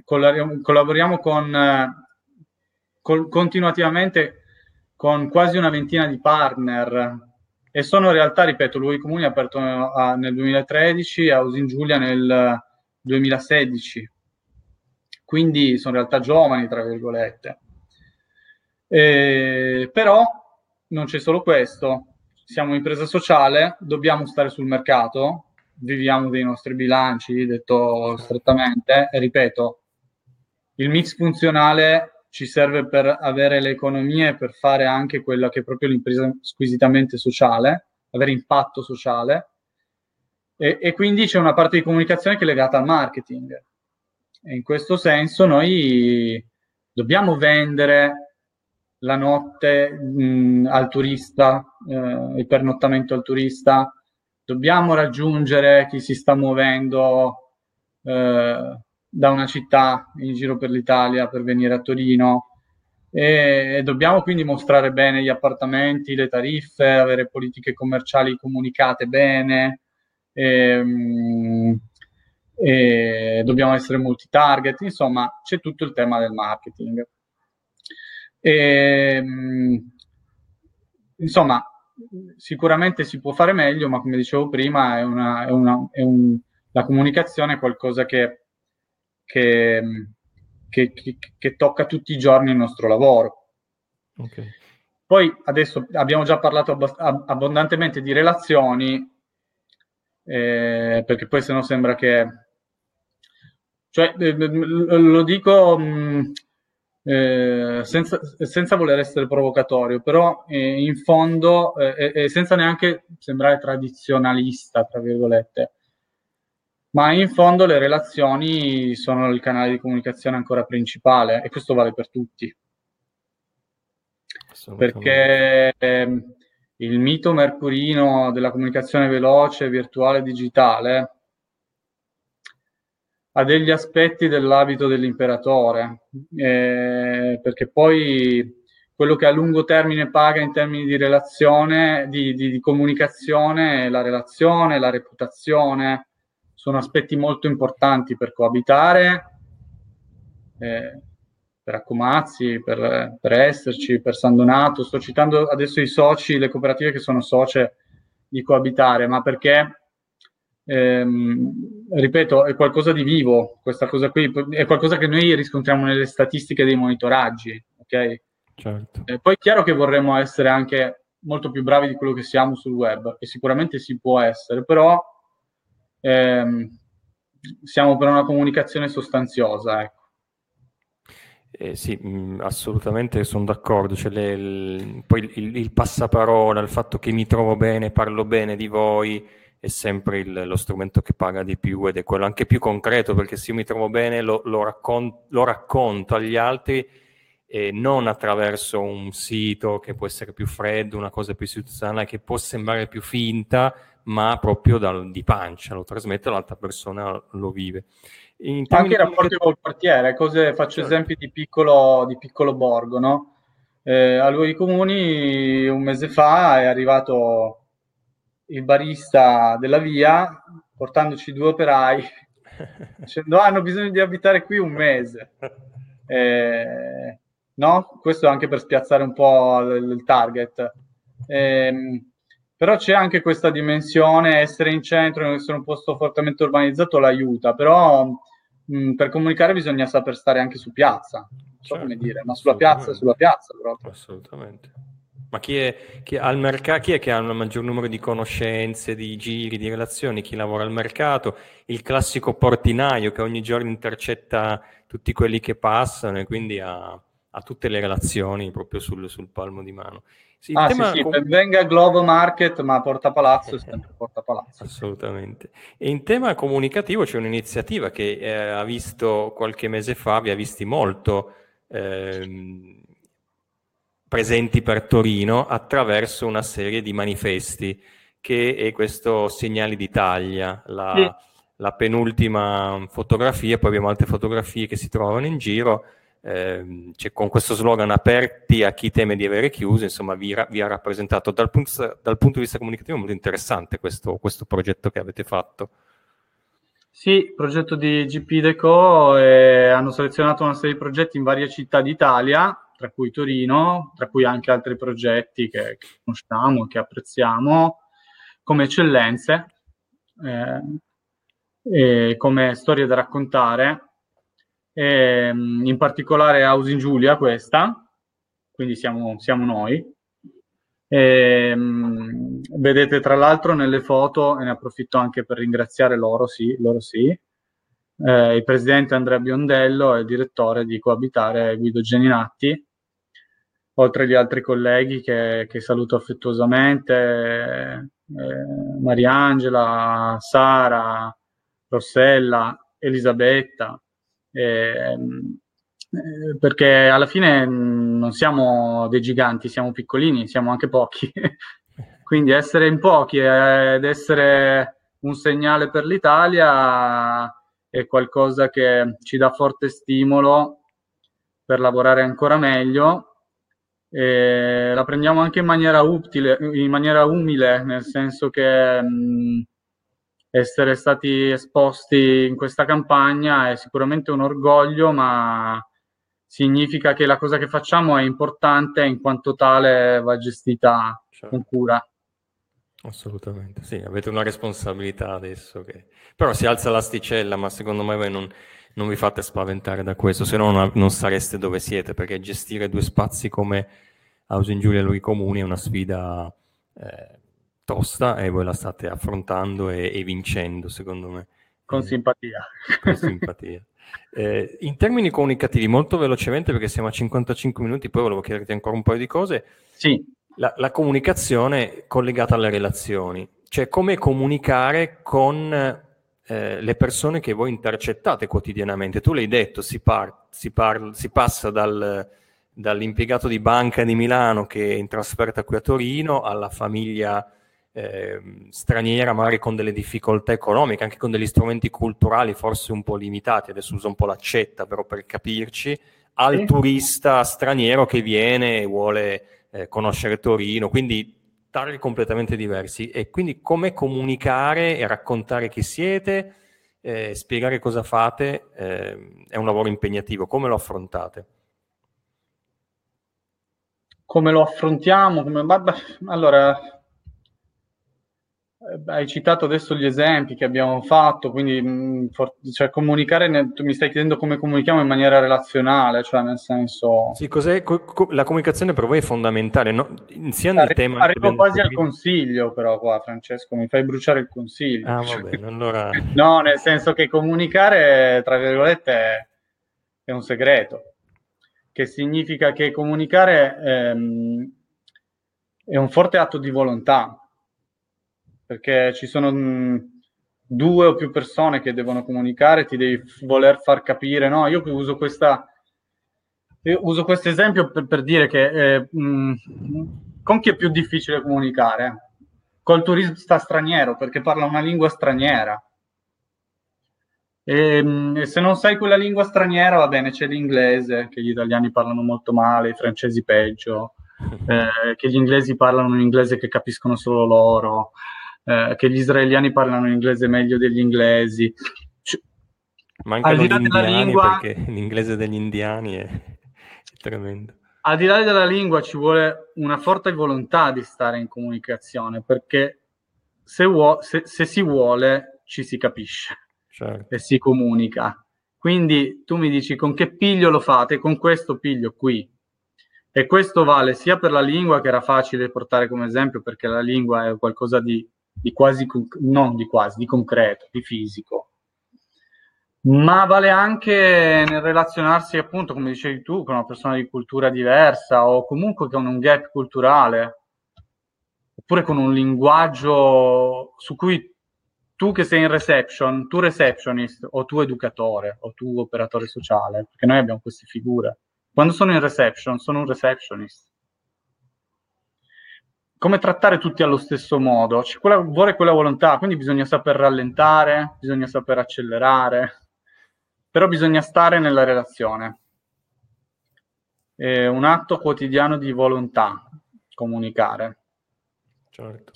collaboriamo con, con, continuativamente con quasi una ventina di partner e sono in realtà, ripeto, lui Comuni ha aperto a, nel 2013 e Ausin Giulia nel 2016, quindi sono in realtà giovani, tra virgolette. Eh, però non c'è solo questo, siamo impresa sociale, dobbiamo stare sul mercato, viviamo dei nostri bilanci, detto strettamente, e ripeto, il mix funzionale ci serve per avere le economie, per fare anche quella che è proprio l'impresa squisitamente sociale, avere impatto sociale, e, e quindi c'è una parte di comunicazione che è legata al marketing. e in questo senso noi dobbiamo vendere la notte mh, al turista, eh, il pernottamento al turista, dobbiamo raggiungere chi si sta muovendo eh, da una città in giro per l'Italia per venire a Torino e, e dobbiamo quindi mostrare bene gli appartamenti, le tariffe, avere politiche commerciali comunicate bene. Ehm, e dobbiamo essere multi-target, insomma c'è tutto il tema del marketing. E, ehm, insomma, sicuramente si può fare meglio, ma come dicevo prima, è una, è una, è un, la comunicazione è qualcosa che, che, che, che, tocca tutti i giorni il nostro lavoro. Okay. Poi adesso abbiamo già parlato abb- abbondantemente di relazioni, eh, perché poi se no sembra che cioè, eh, lo dico mh, eh, senza, senza, voler essere provocatorio, però eh, in fondo, eh, senza neanche sembrare tradizionalista, tra virgolette, ma in fondo le relazioni sono il canale di comunicazione ancora principale e questo vale per tutti. Perché ehm, il mito mercurino della comunicazione veloce, virtuale, digitale ha degli aspetti dell'abito dell'imperatore, eh, perché poi quello che a lungo termine paga in termini di relazione, di, di, di comunicazione, la relazione, la reputazione, sono aspetti molto importanti per coabitare, eh, per Accomazzi, per, per esserci, per San Donato. Sto citando adesso i soci, le cooperative che sono socie di coabitare, ma perché ehm, ripeto, è qualcosa di vivo, questa cosa qui, è qualcosa che noi riscontriamo nelle statistiche dei monitoraggi, ok? Certo. Eh, poi è chiaro che vorremmo essere anche molto più bravi di quello che siamo sul web, e sicuramente si può essere, però ehm, siamo per una comunicazione sostanziosa, ecco. Eh, sì, mh, mm, assolutamente sono d'accordo. Cioè, le, il, poi il, il, passaparola, il fatto che mi trovo bene, parlo bene di voi, è sempre il, lo strumento che paga di più ed è quello anche più concreto perché se io mi trovo bene lo, lo, raccon- lo racconto agli altri e non attraverso un sito che può essere più freddo, una cosa più istituzionale che può sembrare più finta, ma proprio dal, di pancia, lo trasmette l'altra persona, lo vive. In Anche i rapporti col quartiere, cose, faccio certo. esempi di piccolo, di piccolo borgo, no? Eh, a Luoghi Comuni un mese fa è arrivato il barista della via portandoci due operai [laughs] dicendo ah, hanno bisogno di abitare qui un mese. Eh, no? Questo anche per spiazzare un po' il, il target. Eh, però c'è anche questa dimensione, essere in centro, essere un posto fortemente urbanizzato l'aiuta, però mh, per comunicare bisogna saper stare anche su piazza, non so certo, come dire, ma sulla piazza, sulla piazza proprio. Assolutamente. Ma chi è, chi, al mercato, chi è che ha un maggior numero di conoscenze, di giri, di relazioni? Chi lavora al mercato? Il classico portinaio che ogni giorno intercetta tutti quelli che passano e quindi ha, ha tutte le relazioni proprio sul, sul palmo di mano. Sì, ah, sì, sì, com- venga Globo Market, ma Porta Palazzo è sempre Porta Palazzo. Assolutamente. E in tema comunicativo c'è un'iniziativa che eh, ha visto qualche mese fa, vi ha visti molto eh, presenti per Torino attraverso una serie di manifesti che è questo Segnali d'Italia, la, sì. la penultima fotografia, poi abbiamo altre fotografie che si trovano in giro eh, con questo slogan aperti a chi teme di avere chiuso, insomma vi, ra- vi ha rappresentato dal punto, dal punto, di vista comunicativo molto interessante questo, questo progetto che avete fatto. Sì, progetto di GP Deco, eh, hanno selezionato una serie di progetti in varie città d'Italia, tra cui Torino, tra cui anche altri progetti che, che conosciamo, che apprezziamo, come eccellenze, eh, come storie da raccontare ehm, in particolare House in Giulia questa, quindi siamo, siamo noi. E, um, vedete tra l'altro nelle foto, e ne approfitto anche per ringraziare loro, sì, loro sì, eh, il presidente Andrea Biondello e il direttore di Coabitare Guido Geninatti, oltre agli altri colleghi che, che saluto affettuosamente, eh, Mariangela, Sara, Rossella, Elisabetta, eh, perché alla fine non siamo dei giganti, siamo piccolini, siamo anche pochi. [laughs] Quindi essere in pochi ed essere un segnale per l'Italia è qualcosa che ci dà forte stimolo per lavorare ancora meglio. E la prendiamo anche in maniera utile, in maniera umile, nel senso che mh, essere stati esposti in questa campagna è sicuramente un orgoglio, ma significa che la cosa che facciamo è importante e in quanto tale va gestita certo. con cura. Assolutamente, sì, avete una responsabilità adesso che... Però si alza l'asticella, ma secondo me voi non, non vi fate spaventare da questo, se no non, non, sareste dove siete, perché gestire due spazi come House in Giulia e Lui Comuni è una sfida eh, tosta e voi la state affrontando e, e vincendo, secondo me. Con eh, simpatia. Con simpatia. [laughs] Eh, in termini comunicativi, molto velocemente, perché siamo a 55 minuti, poi volevo chiederti ancora un paio di cose. Sì la, la comunicazione collegata alle relazioni, cioè come comunicare con eh, le persone che voi intercettate quotidianamente. Tu l'hai detto, si, par- si, par- si passa dal, dall'impiegato di banca di Milano che è in trasferta qui a Torino alla famiglia eh, straniera, magari con delle difficoltà economiche, anche con degli strumenti culturali forse un po' limitati, adesso uso un po' l'accetta però per capirci, al sì. turista straniero che viene e vuole eh, conoscere Torino, quindi targhi completamente diversi. E quindi come comunicare e raccontare chi siete, eh, spiegare cosa fate, eh, è un lavoro impegnativo. Come lo affrontate? Come lo affrontiamo? Come... Allora, hai citato adesso gli esempi che abbiamo fatto, quindi mh, mm, for- cioè, comunicare, tu mi stai chiedendo come comunichiamo in maniera relazionale, cioè nel senso... Sì, cos'è, co- co- la comunicazione per voi è fondamentale, no? sia nel Arri- tema... Arrivo quasi al consiglio però qua, Francesco, mi fai bruciare il consiglio. Ah, va bene, [laughs] allora... no, nel senso che comunicare, tra virgolette, è un segreto, che significa che comunicare ehm, è un forte atto di volontà, perché ci sono mh, due o più persone che devono comunicare, ti devi voler far capire, no? Io uso questa io uso questo esempio per, per dire che eh, mh, con chi è più difficile comunicare? Col turista straniero, perché parla una lingua straniera. E, e, se non sai quella lingua straniera, va bene, c'è l'inglese, che gli italiani parlano molto male, i francesi peggio, [laughs] eh, che gli inglesi parlano un inglese che capiscono solo loro eh, che gli israeliani parlano inglese meglio degli inglesi. Mancano gli indiani lingua, perché l'inglese degli indiani è, è tremendo. Al di là della lingua ci vuole una forte volontà di stare in comunicazione perché se, vuo- se, se si vuole ci si capisce certo. e si comunica. Quindi tu mi dici con che piglio lo fate? Con questo piglio qui. E questo vale sia per la lingua, che era facile portare come esempio, perché la lingua è qualcosa di di quasi, non di quasi, di concreto, di fisico. Ma vale anche nel relazionarsi, appunto, come dicevi tu, con una persona di cultura diversa o comunque con un gap culturale, oppure con un linguaggio su cui tu che sei in reception, tu receptionist o tu educatore o tu operatore sociale, perché noi abbiamo queste figure. Quando sono in reception, sono un receptionist come trattare tutti allo stesso modo, ci vuole quella volontà, quindi bisogna saper rallentare, bisogna saper accelerare, però bisogna stare nella relazione. È un atto quotidiano di volontà, comunicare. Certo.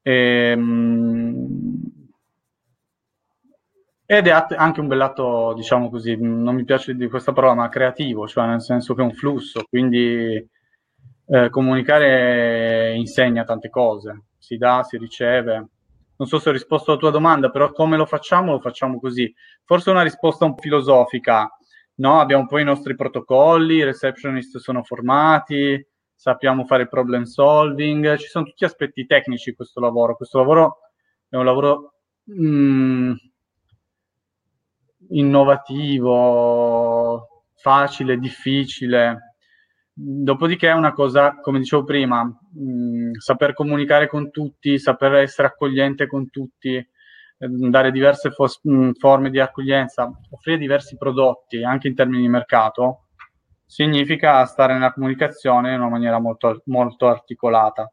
E, ehm, ed è anche un bell'atto, diciamo così, non mi piace di questa parola, ma creativo, cioè nel senso che è un flusso, quindi eh, comunicare insegna tante cose, si dà, si riceve. Non so se ho risposto alla tua domanda, però come lo facciamo? Lo facciamo così. Forse una risposta un po' filosofica. No, abbiamo poi i nostri protocolli, i receptionist sono formati, sappiamo fare problem solving, ci sono tutti aspetti tecnici in questo lavoro. Questo lavoro è un lavoro mm, innovativo, facile, difficile, Dopodiché è una cosa, come dicevo prima, mh, saper comunicare con tutti, saper essere accogliente con tutti, dare diverse fos- forme di accoglienza, offrire diversi prodotti anche in termini di mercato, significa stare nella comunicazione in una maniera molto, molto articolata.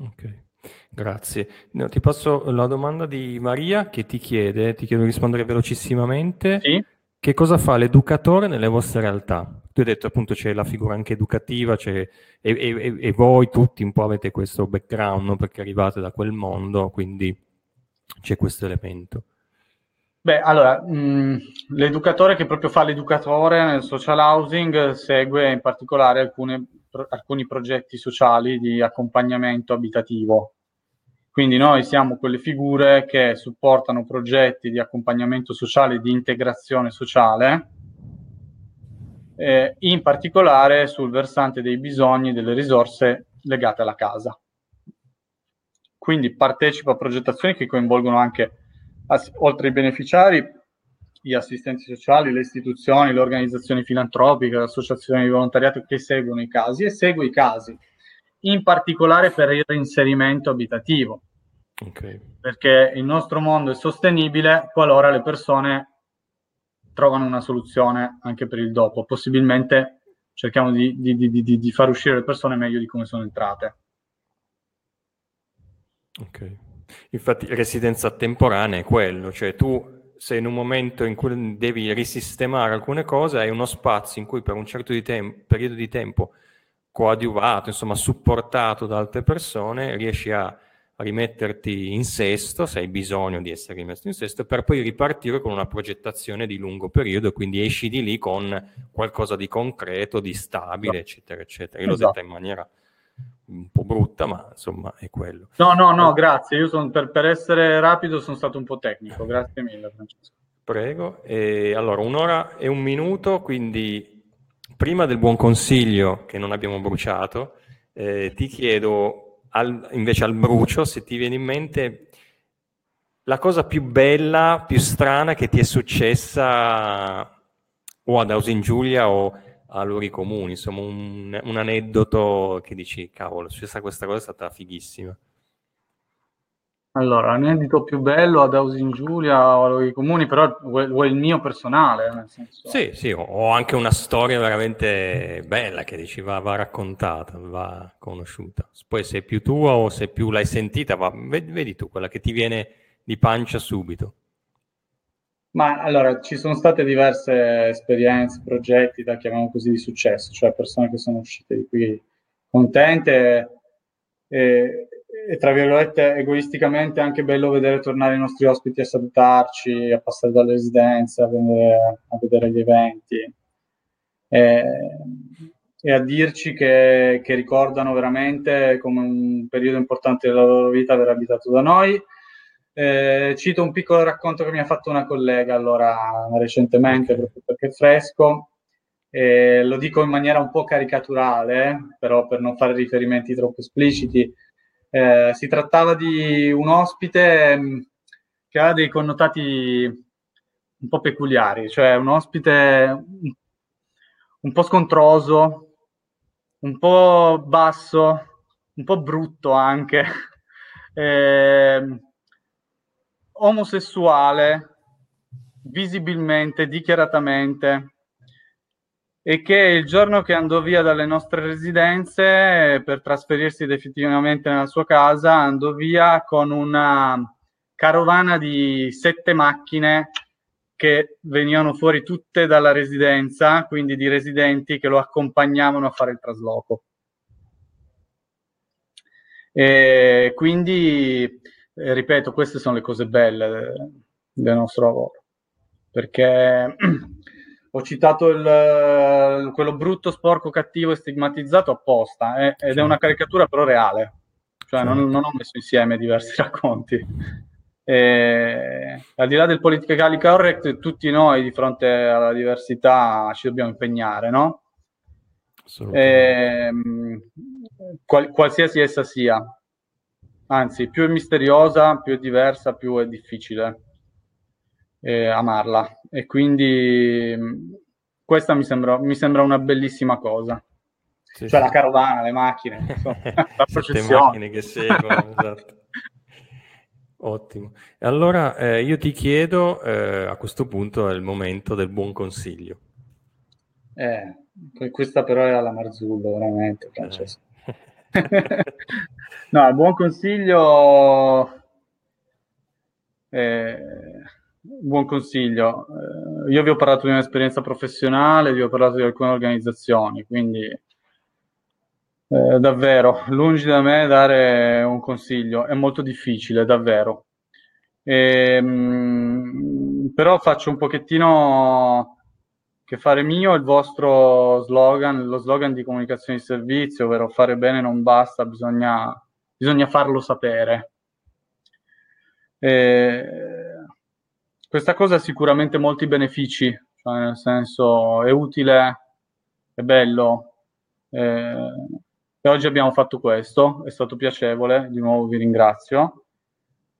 Ok, grazie. No, ti passo la domanda di Maria che ti chiede, ti chiedo di rispondere velocissimamente. Sì. Che cosa fa l'educatore nelle vostre realtà? Tu hai detto appunto c'è la figura anche educativa e, e, e, voi tutti un po' avete questo background no? perché arrivate da quel mondo, quindi c'è questo elemento. Beh, allora, mh, l'educatore che proprio fa l'educatore nel social housing segue in particolare alcune, pro, alcuni progetti sociali di accompagnamento abitativo. Quindi noi siamo quelle figure che supportano progetti di accompagnamento sociale e di integrazione sociale, eh, in particolare sul versante dei bisogni e delle risorse legate alla casa. Quindi partecipo a progettazioni che coinvolgono anche, oltre ai beneficiari, gli assistenti sociali, le istituzioni, le organizzazioni filantropiche, le associazioni di volontariato che seguono i casi e seguo i casi, in particolare per il reinserimento abitativo. Okay. Perché il nostro mondo è sostenibile qualora le persone trovano una soluzione anche per il dopo. Possibilmente cerchiamo di, di, di, di far uscire le persone meglio di come sono entrate. Ok. Infatti residenza temporanea è quello, cioè tu sei in un momento in cui devi risistemare alcune cose, hai uno spazio in cui per un certo di tem- periodo di tempo coadiuvato, insomma supportato da altre persone, riesci a rimetterti in sesto, se hai bisogno di essere rimesso in sesto, per poi ripartire con una progettazione di lungo periodo quindi esci di lì con qualcosa di concreto, di stabile, eccetera, eccetera. Io l'ho esatto. detta in maniera un po' brutta, ma insomma è quello. No, no, no, grazie. Io sono, per, per, essere rapido sono stato un po' tecnico. Grazie mille, Francesco. Prego. E, allora, un'ora e un minuto, quindi prima del buon consiglio che non abbiamo bruciato, eh, ti chiedo al, invece al brucio se ti viene in mente la cosa più bella, più strana che ti è successa o ad Ausin Giulia o a luoghi comuni, insomma un, un aneddoto che dici, cavolo, successa questa cosa è stata fighissima. Allora, l'aneddoto più bello ad Ausin Giulia o a luoghi comuni, però vuoi il mio personale? Nel senso... Sì, sì, ho anche una storia veramente bella che dici va, va raccontata, va conosciuta. Poi se è più tua o se più l'hai sentita, va, vedi, vedi tu, quella che ti viene di pancia subito. Ma allora ci sono state diverse esperienze, progetti, da chiamiamo così, di successo, cioè persone che sono uscite di qui contente e, e, tra virgolette egoisticamente anche bello vedere tornare i nostri ospiti a salutarci, a passare dalle residenze, a vedere, a vedere gli eventi e, e a dirci che, che ricordano veramente come un periodo importante della loro vita aver abitato da noi eh, cito un piccolo racconto che mi ha fatto una collega allora recentemente, proprio perché è fresco. Eh, lo dico in maniera un po' caricaturale, però per non fare riferimenti troppo espliciti. Eh, si trattava di un ospite mm, che ha dei connotati un po' peculiari, cioè un ospite un po' scontroso, un po' basso, un po' brutto anche. [laughs] Eh, omosessuale visibilmente, dichiaratamente, e che il giorno che andò via dalle nostre residenze per trasferirsi definitivamente nella sua casa, andò via con una carovana di sette macchine che venivano fuori tutte dalla residenza, quindi di residenti che lo accompagnavano a fare il trasloco. E quindi e ripeto, queste sono le cose belle del nostro lavoro, perché [clears throat] ho citato il, quello brutto, sporco, cattivo e stigmatizzato apposta, eh, ed è una caricatura però reale, cioè non, non ho messo insieme diversi [laughs] racconti. E, al di là del politically correct, tutti noi di fronte alla diversità ci dobbiamo impegnare, no? E, ehm, qual, qualsiasi essa sia, Anzi, più è misteriosa, più è diversa, più è difficile eh, amarla. E quindi mm, questa mi sembra, mi sembra una bellissima cosa. Sì, cioè sì. la carovana, le macchine, [laughs] insomma, [laughs] la processione. macchine che seguono, esatto. Ottimo. E allora eh, io ti chiedo, eh, a questo punto è il momento del buon consiglio. Eh, questa però era la Marzullo, veramente, eh. Francesco. [laughs] no, il buon consiglio... Eh, buon consiglio. Eh, io vi ho parlato di un'esperienza professionale, vi ho parlato di alcune organizzazioni, quindi eh, davvero, lungi da me dare un consiglio, è molto difficile, davvero. E, ehm, mh, però faccio un pochettino che fare mio il vostro slogan, lo slogan di comunicazione di servizio, ovvero fare bene non basta, bisogna, bisogna farlo sapere. E, questa cosa ha sicuramente molti benefici, cioè nel senso è utile, è bello. Eh, e oggi abbiamo fatto questo, è stato piacevole, di nuovo vi ringrazio.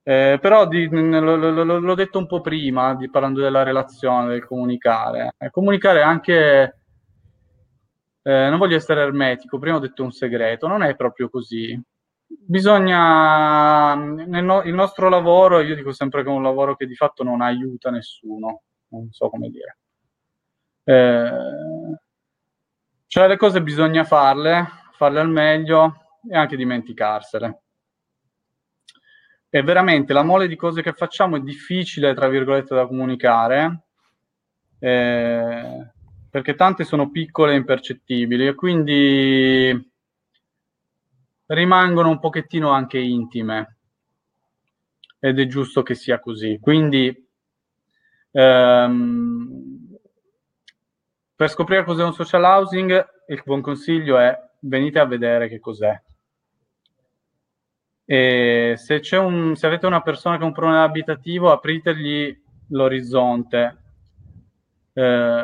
Eh, però di, l- l- l'ho detto un po' prima, di, parlando della relazione, del comunicare. Eh, comunicare anche, eh, non voglio essere ermetico, prima ho detto un segreto, non è proprio così bisogna no, il nostro lavoro, io dico sempre che è un lavoro che di fatto non aiuta nessuno, non so come dire. Eh, cioè le cose bisogna farle, farle al meglio e anche dimenticarsele. E veramente la mole di cose che facciamo è difficile, tra virgolette, da comunicare, eh, perché tante sono piccole e impercettibili e quindi rimangono un pochettino anche intime ed è giusto che sia così. Quindi ehm, per scoprire cos'è un social housing, il buon consiglio è venite a vedere che cos'è. E se, c'è un, se avete una persona che ha un problema abitativo, apritegli l'orizzonte. Eh,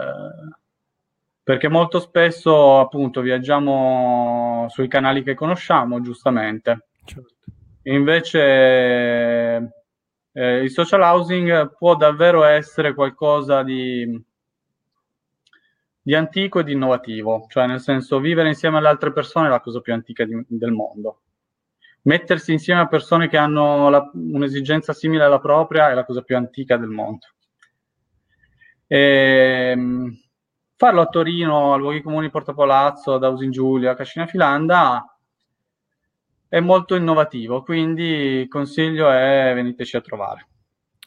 perché molto spesso appunto viaggiamo sui canali che conosciamo, giustamente. Certo. Invece eh, il social housing può davvero essere qualcosa di, di, antico e di innovativo, cioè nel senso vivere insieme alle altre persone è la cosa più antica di, del mondo. Mettersi insieme a persone che hanno la, un'esigenza simile alla propria è la cosa più antica del mondo. E, ehm, Farlo a Torino, a luoghi comuni Porta Palazzo, ad Ausin Giulia, a Cascina Filanda è molto innovativo, quindi il consiglio è veniteci a trovare.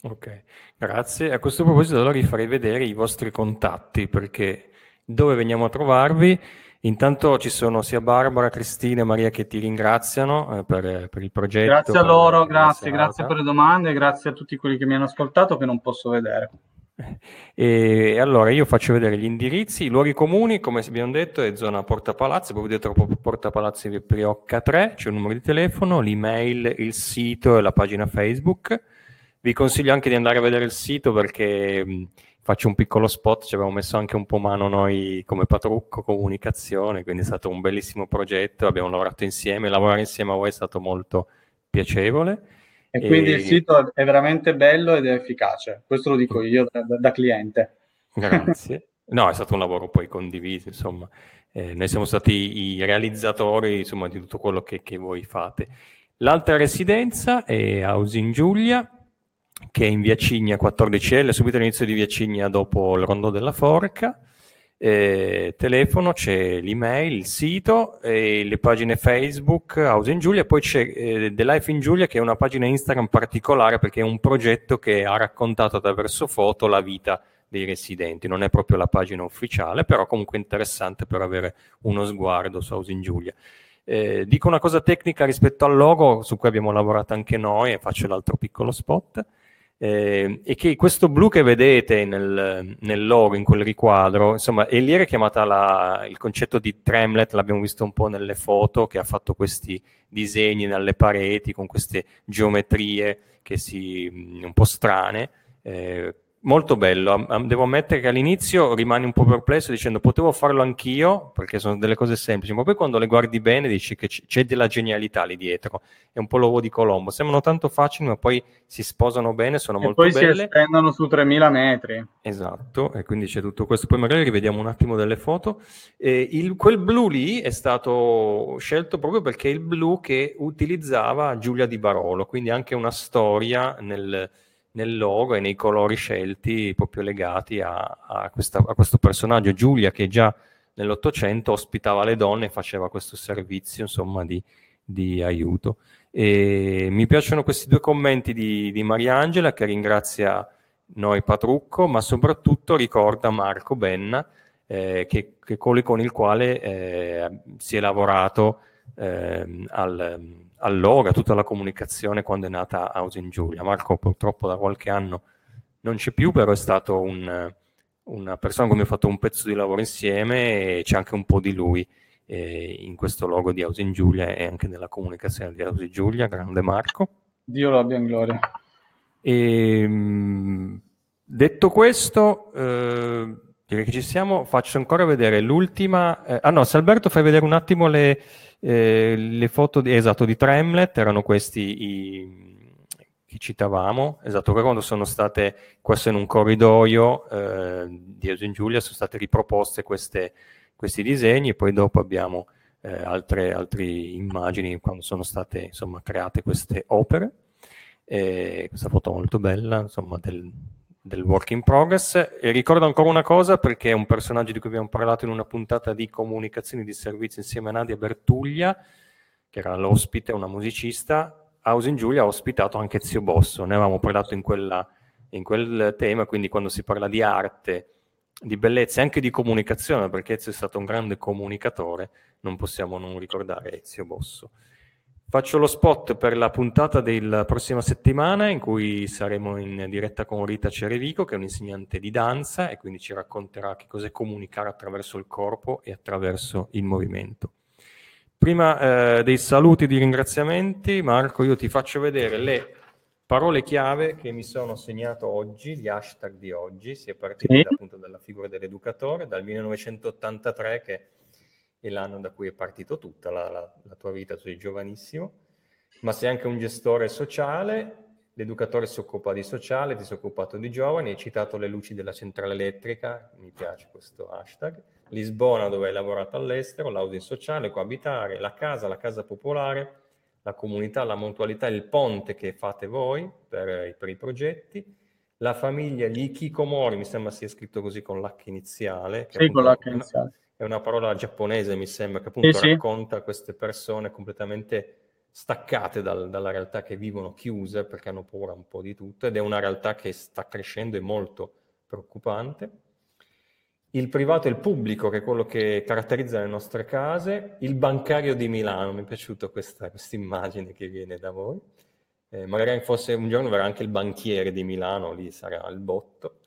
Ok, grazie. A questo proposito allora vi farei vedere i vostri contatti perché dove veniamo a trovarvi? Intanto ci sono sia Barbara, Cristina e Maria che ti ringraziano eh, per, per, il progetto. Grazie a loro, grazie, grazie per le domande, grazie a tutti quelli che mi hanno ascoltato che non posso vedere. E allora io faccio vedere gli indirizzi, i luoghi comuni, come abbiamo detto, è zona Porta Palazzo, proprio dietro Porta Palazzo di Priocca 3, c'è un numero di telefono, l'email, il sito e la pagina Facebook. Vi consiglio anche di andare a vedere il sito perché faccio un piccolo spot, ci abbiamo messo anche un po' mano noi come Patrucco Comunicazione, quindi è stato un bellissimo progetto, abbiamo lavorato insieme, lavorare insieme a voi è stato molto piacevole. E quindi e... il sito è veramente bello ed è efficace, questo lo dico io da, da cliente. Grazie. No, è stato un lavoro poi condiviso, insomma. Eh, noi siamo stati i realizzatori insomma, di tutto quello che, che voi fate. L'altra residenza è Housing Giulia, che è in Via Cigna 14L, subito all'inizio di Via Cigna dopo il Rondo della Forca eh, telefono, c'è l'email, il sito, eh, le pagine Facebook, House in Giulia, poi c'è eh, The Life in Giulia che è una pagina Instagram particolare perché è un progetto che ha raccontato attraverso foto la vita dei residenti, non è proprio la pagina ufficiale, però comunque interessante per avere uno sguardo su House in Giulia. Eh, dico una cosa tecnica rispetto al logo su cui abbiamo lavorato anche noi e faccio l'altro piccolo spot eh, e che questo blu che vedete nel, nel, logo, in quel riquadro, insomma, è chiamata la, il concetto di Tremlet, l'abbiamo visto un po' nelle foto, che ha fatto questi disegni dalle pareti con queste geometrie che si, un po' strane, eh, molto bello. Devo ammettere che all'inizio rimani un po' perplesso dicendo potevo farlo anch'io, perché sono delle cose semplici, ma poi quando le guardi bene dici che c'è della genialità lì dietro. È un po' l'uovo di Colombo. Sembrano tanto facili, ma poi si sposano bene, sono e molto belle. poi si estendono su 3000 metri. Esatto, e quindi c'è tutto questo. Poi magari rivediamo un attimo delle foto. Eh, il, quel blu lì è stato scelto proprio perché è il blu che utilizzava Giulia Di Barolo, quindi anche una storia nel nel logo e nei colori scelti proprio legati a, a, questa, a questo personaggio. Giulia che già nell'Ottocento ospitava le donne e faceva questo servizio insomma di, di aiuto. E mi piacciono questi due commenti di, di Mariangela che ringrazia noi Patrucco, ma soprattutto ricorda Marco Benna, eh, che, che con il quale eh, si è lavorato eh, al, allora, tutta la comunicazione quando è nata House in Giulia. Marco purtroppo da qualche anno non c'è più, però è stato un, una persona con cui ho fatto un pezzo di lavoro insieme e c'è anche un po' di lui eh, in questo logo di House in Giulia e anche nella comunicazione di House in Giulia. Grande Marco. Dio lo abbia in gloria. E, ehm, detto questo, eh, direi che ci siamo. Faccio ancora vedere l'ultima. Eh, ah no, se Alberto fai vedere un attimo le eh, le foto di, esatto, di Tremlet erano questi i, che citavamo, esatto, quando sono state, questo in un corridoio eh, di Eugen Giulia, sono state riproposte queste, questi disegni e poi dopo abbiamo eh, altre, altre immagini quando sono state insomma, create queste opere. E questa foto molto bella, insomma, del, del work in progress. E ricordo ancora una cosa perché è un personaggio di cui abbiamo parlato in una puntata di comunicazioni di servizio insieme a Nadia Bertuglia, che era l'ospite, una musicista. House in Giulia ha ospitato anche Zio Bosso, ne avevamo parlato in, quella, in quel tema, quindi quando si parla di arte, di bellezza e anche di comunicazione, perché Ezio è stato un grande comunicatore, non possiamo non ricordare Ezio Bosso. Faccio lo spot per la puntata della prossima settimana in cui saremo in diretta con Rita Cerevico, che è un'insegnante di danza e quindi ci racconterà che cos'è comunicare attraverso il corpo e attraverso il movimento. Prima eh, dei saluti e di ringraziamenti, Marco, io ti faccio vedere le parole chiave che mi sono segnato oggi, gli hashtag di oggi. Si è partito sì. appunto dalla figura dell'educatore, dal 1983 che è l'anno da cui è partito tutta la, la, la tua vita, tu sei giovanissimo, ma sei anche un gestore sociale, l'educatore si occupa di sociale, ti sei occupato di giovani, hai citato le luci della centrale elettrica, mi piace questo hashtag, Lisbona dove hai lavorato all'estero, l'housing sociale, coabitare, la casa, la casa popolare, la comunità, la mutualità, il ponte che fate voi per, per i progetti, la famiglia, gli ikikomori, mi sembra sia scritto così con l'H iniziale. Sì, con l'H iniziale è una parola giapponese, mi sembra, che appunto sì, racconta sì. queste persone completamente staccate dal, dalla realtà che vivono chiuse perché hanno paura un po' di tutto ed è una realtà che sta crescendo e molto preoccupante. Il privato e il pubblico, che è quello che caratterizza le nostre case, il bancario di Milano, mi è piaciuta questa immagine che viene da voi. Eh, magari fosse un giorno verrà anche il banchiere di Milano, lì sarà il botto.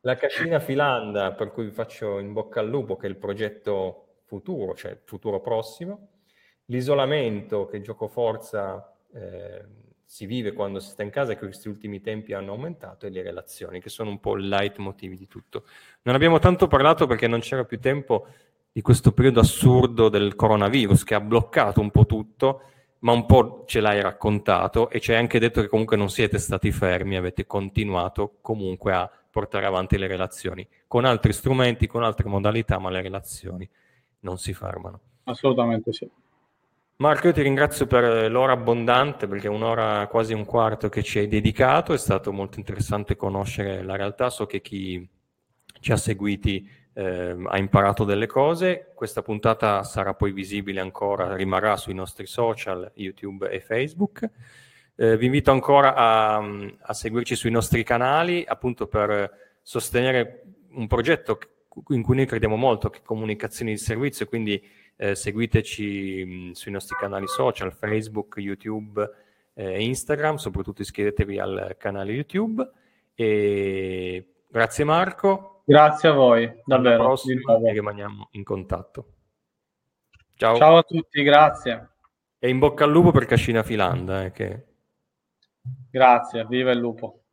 La cascina filanda, per cui vi faccio in bocca al lupo, che è il progetto futuro, cioè futuro prossimo. L'isolamento, che gioco forza eh, si vive quando si sta in casa che questi ultimi tempi hanno aumentato, e le relazioni, che sono un po' il leitmotiv di tutto. Non abbiamo tanto parlato perché non c'era più tempo di questo periodo assurdo del coronavirus che ha bloccato un po' tutto, ma un po' ce l'hai raccontato e ci hai anche detto che comunque non siete stati fermi, avete continuato comunque a portare avanti le relazioni, con altri strumenti, con altre modalità, ma le relazioni non si fermano. Assolutamente sì. Marco, io ti ringrazio per l'ora abbondante, perché un'ora, quasi un quarto che ci hai dedicato, è stato molto interessante conoscere la realtà, so che chi ci ha seguiti eh, ha imparato delle cose, questa puntata sarà poi visibile ancora, rimarrà sui nostri social, YouTube e Facebook. Eh, vi invito ancora a, a, seguirci sui nostri canali, appunto per sostenere un progetto in cui noi crediamo molto, che è comunicazioni di servizio, quindi eh, seguiteci mh, sui nostri canali social, Facebook, YouTube eh, Instagram, soprattutto iscrivetevi al canale YouTube. E grazie Marco. Grazie a voi, davvero. Prossimo, e rimaniamo in contatto. Ciao. Ciao a tutti, grazie. E in bocca al lupo per Cascina Filanda. Eh, che... Grazie, viva il lupo.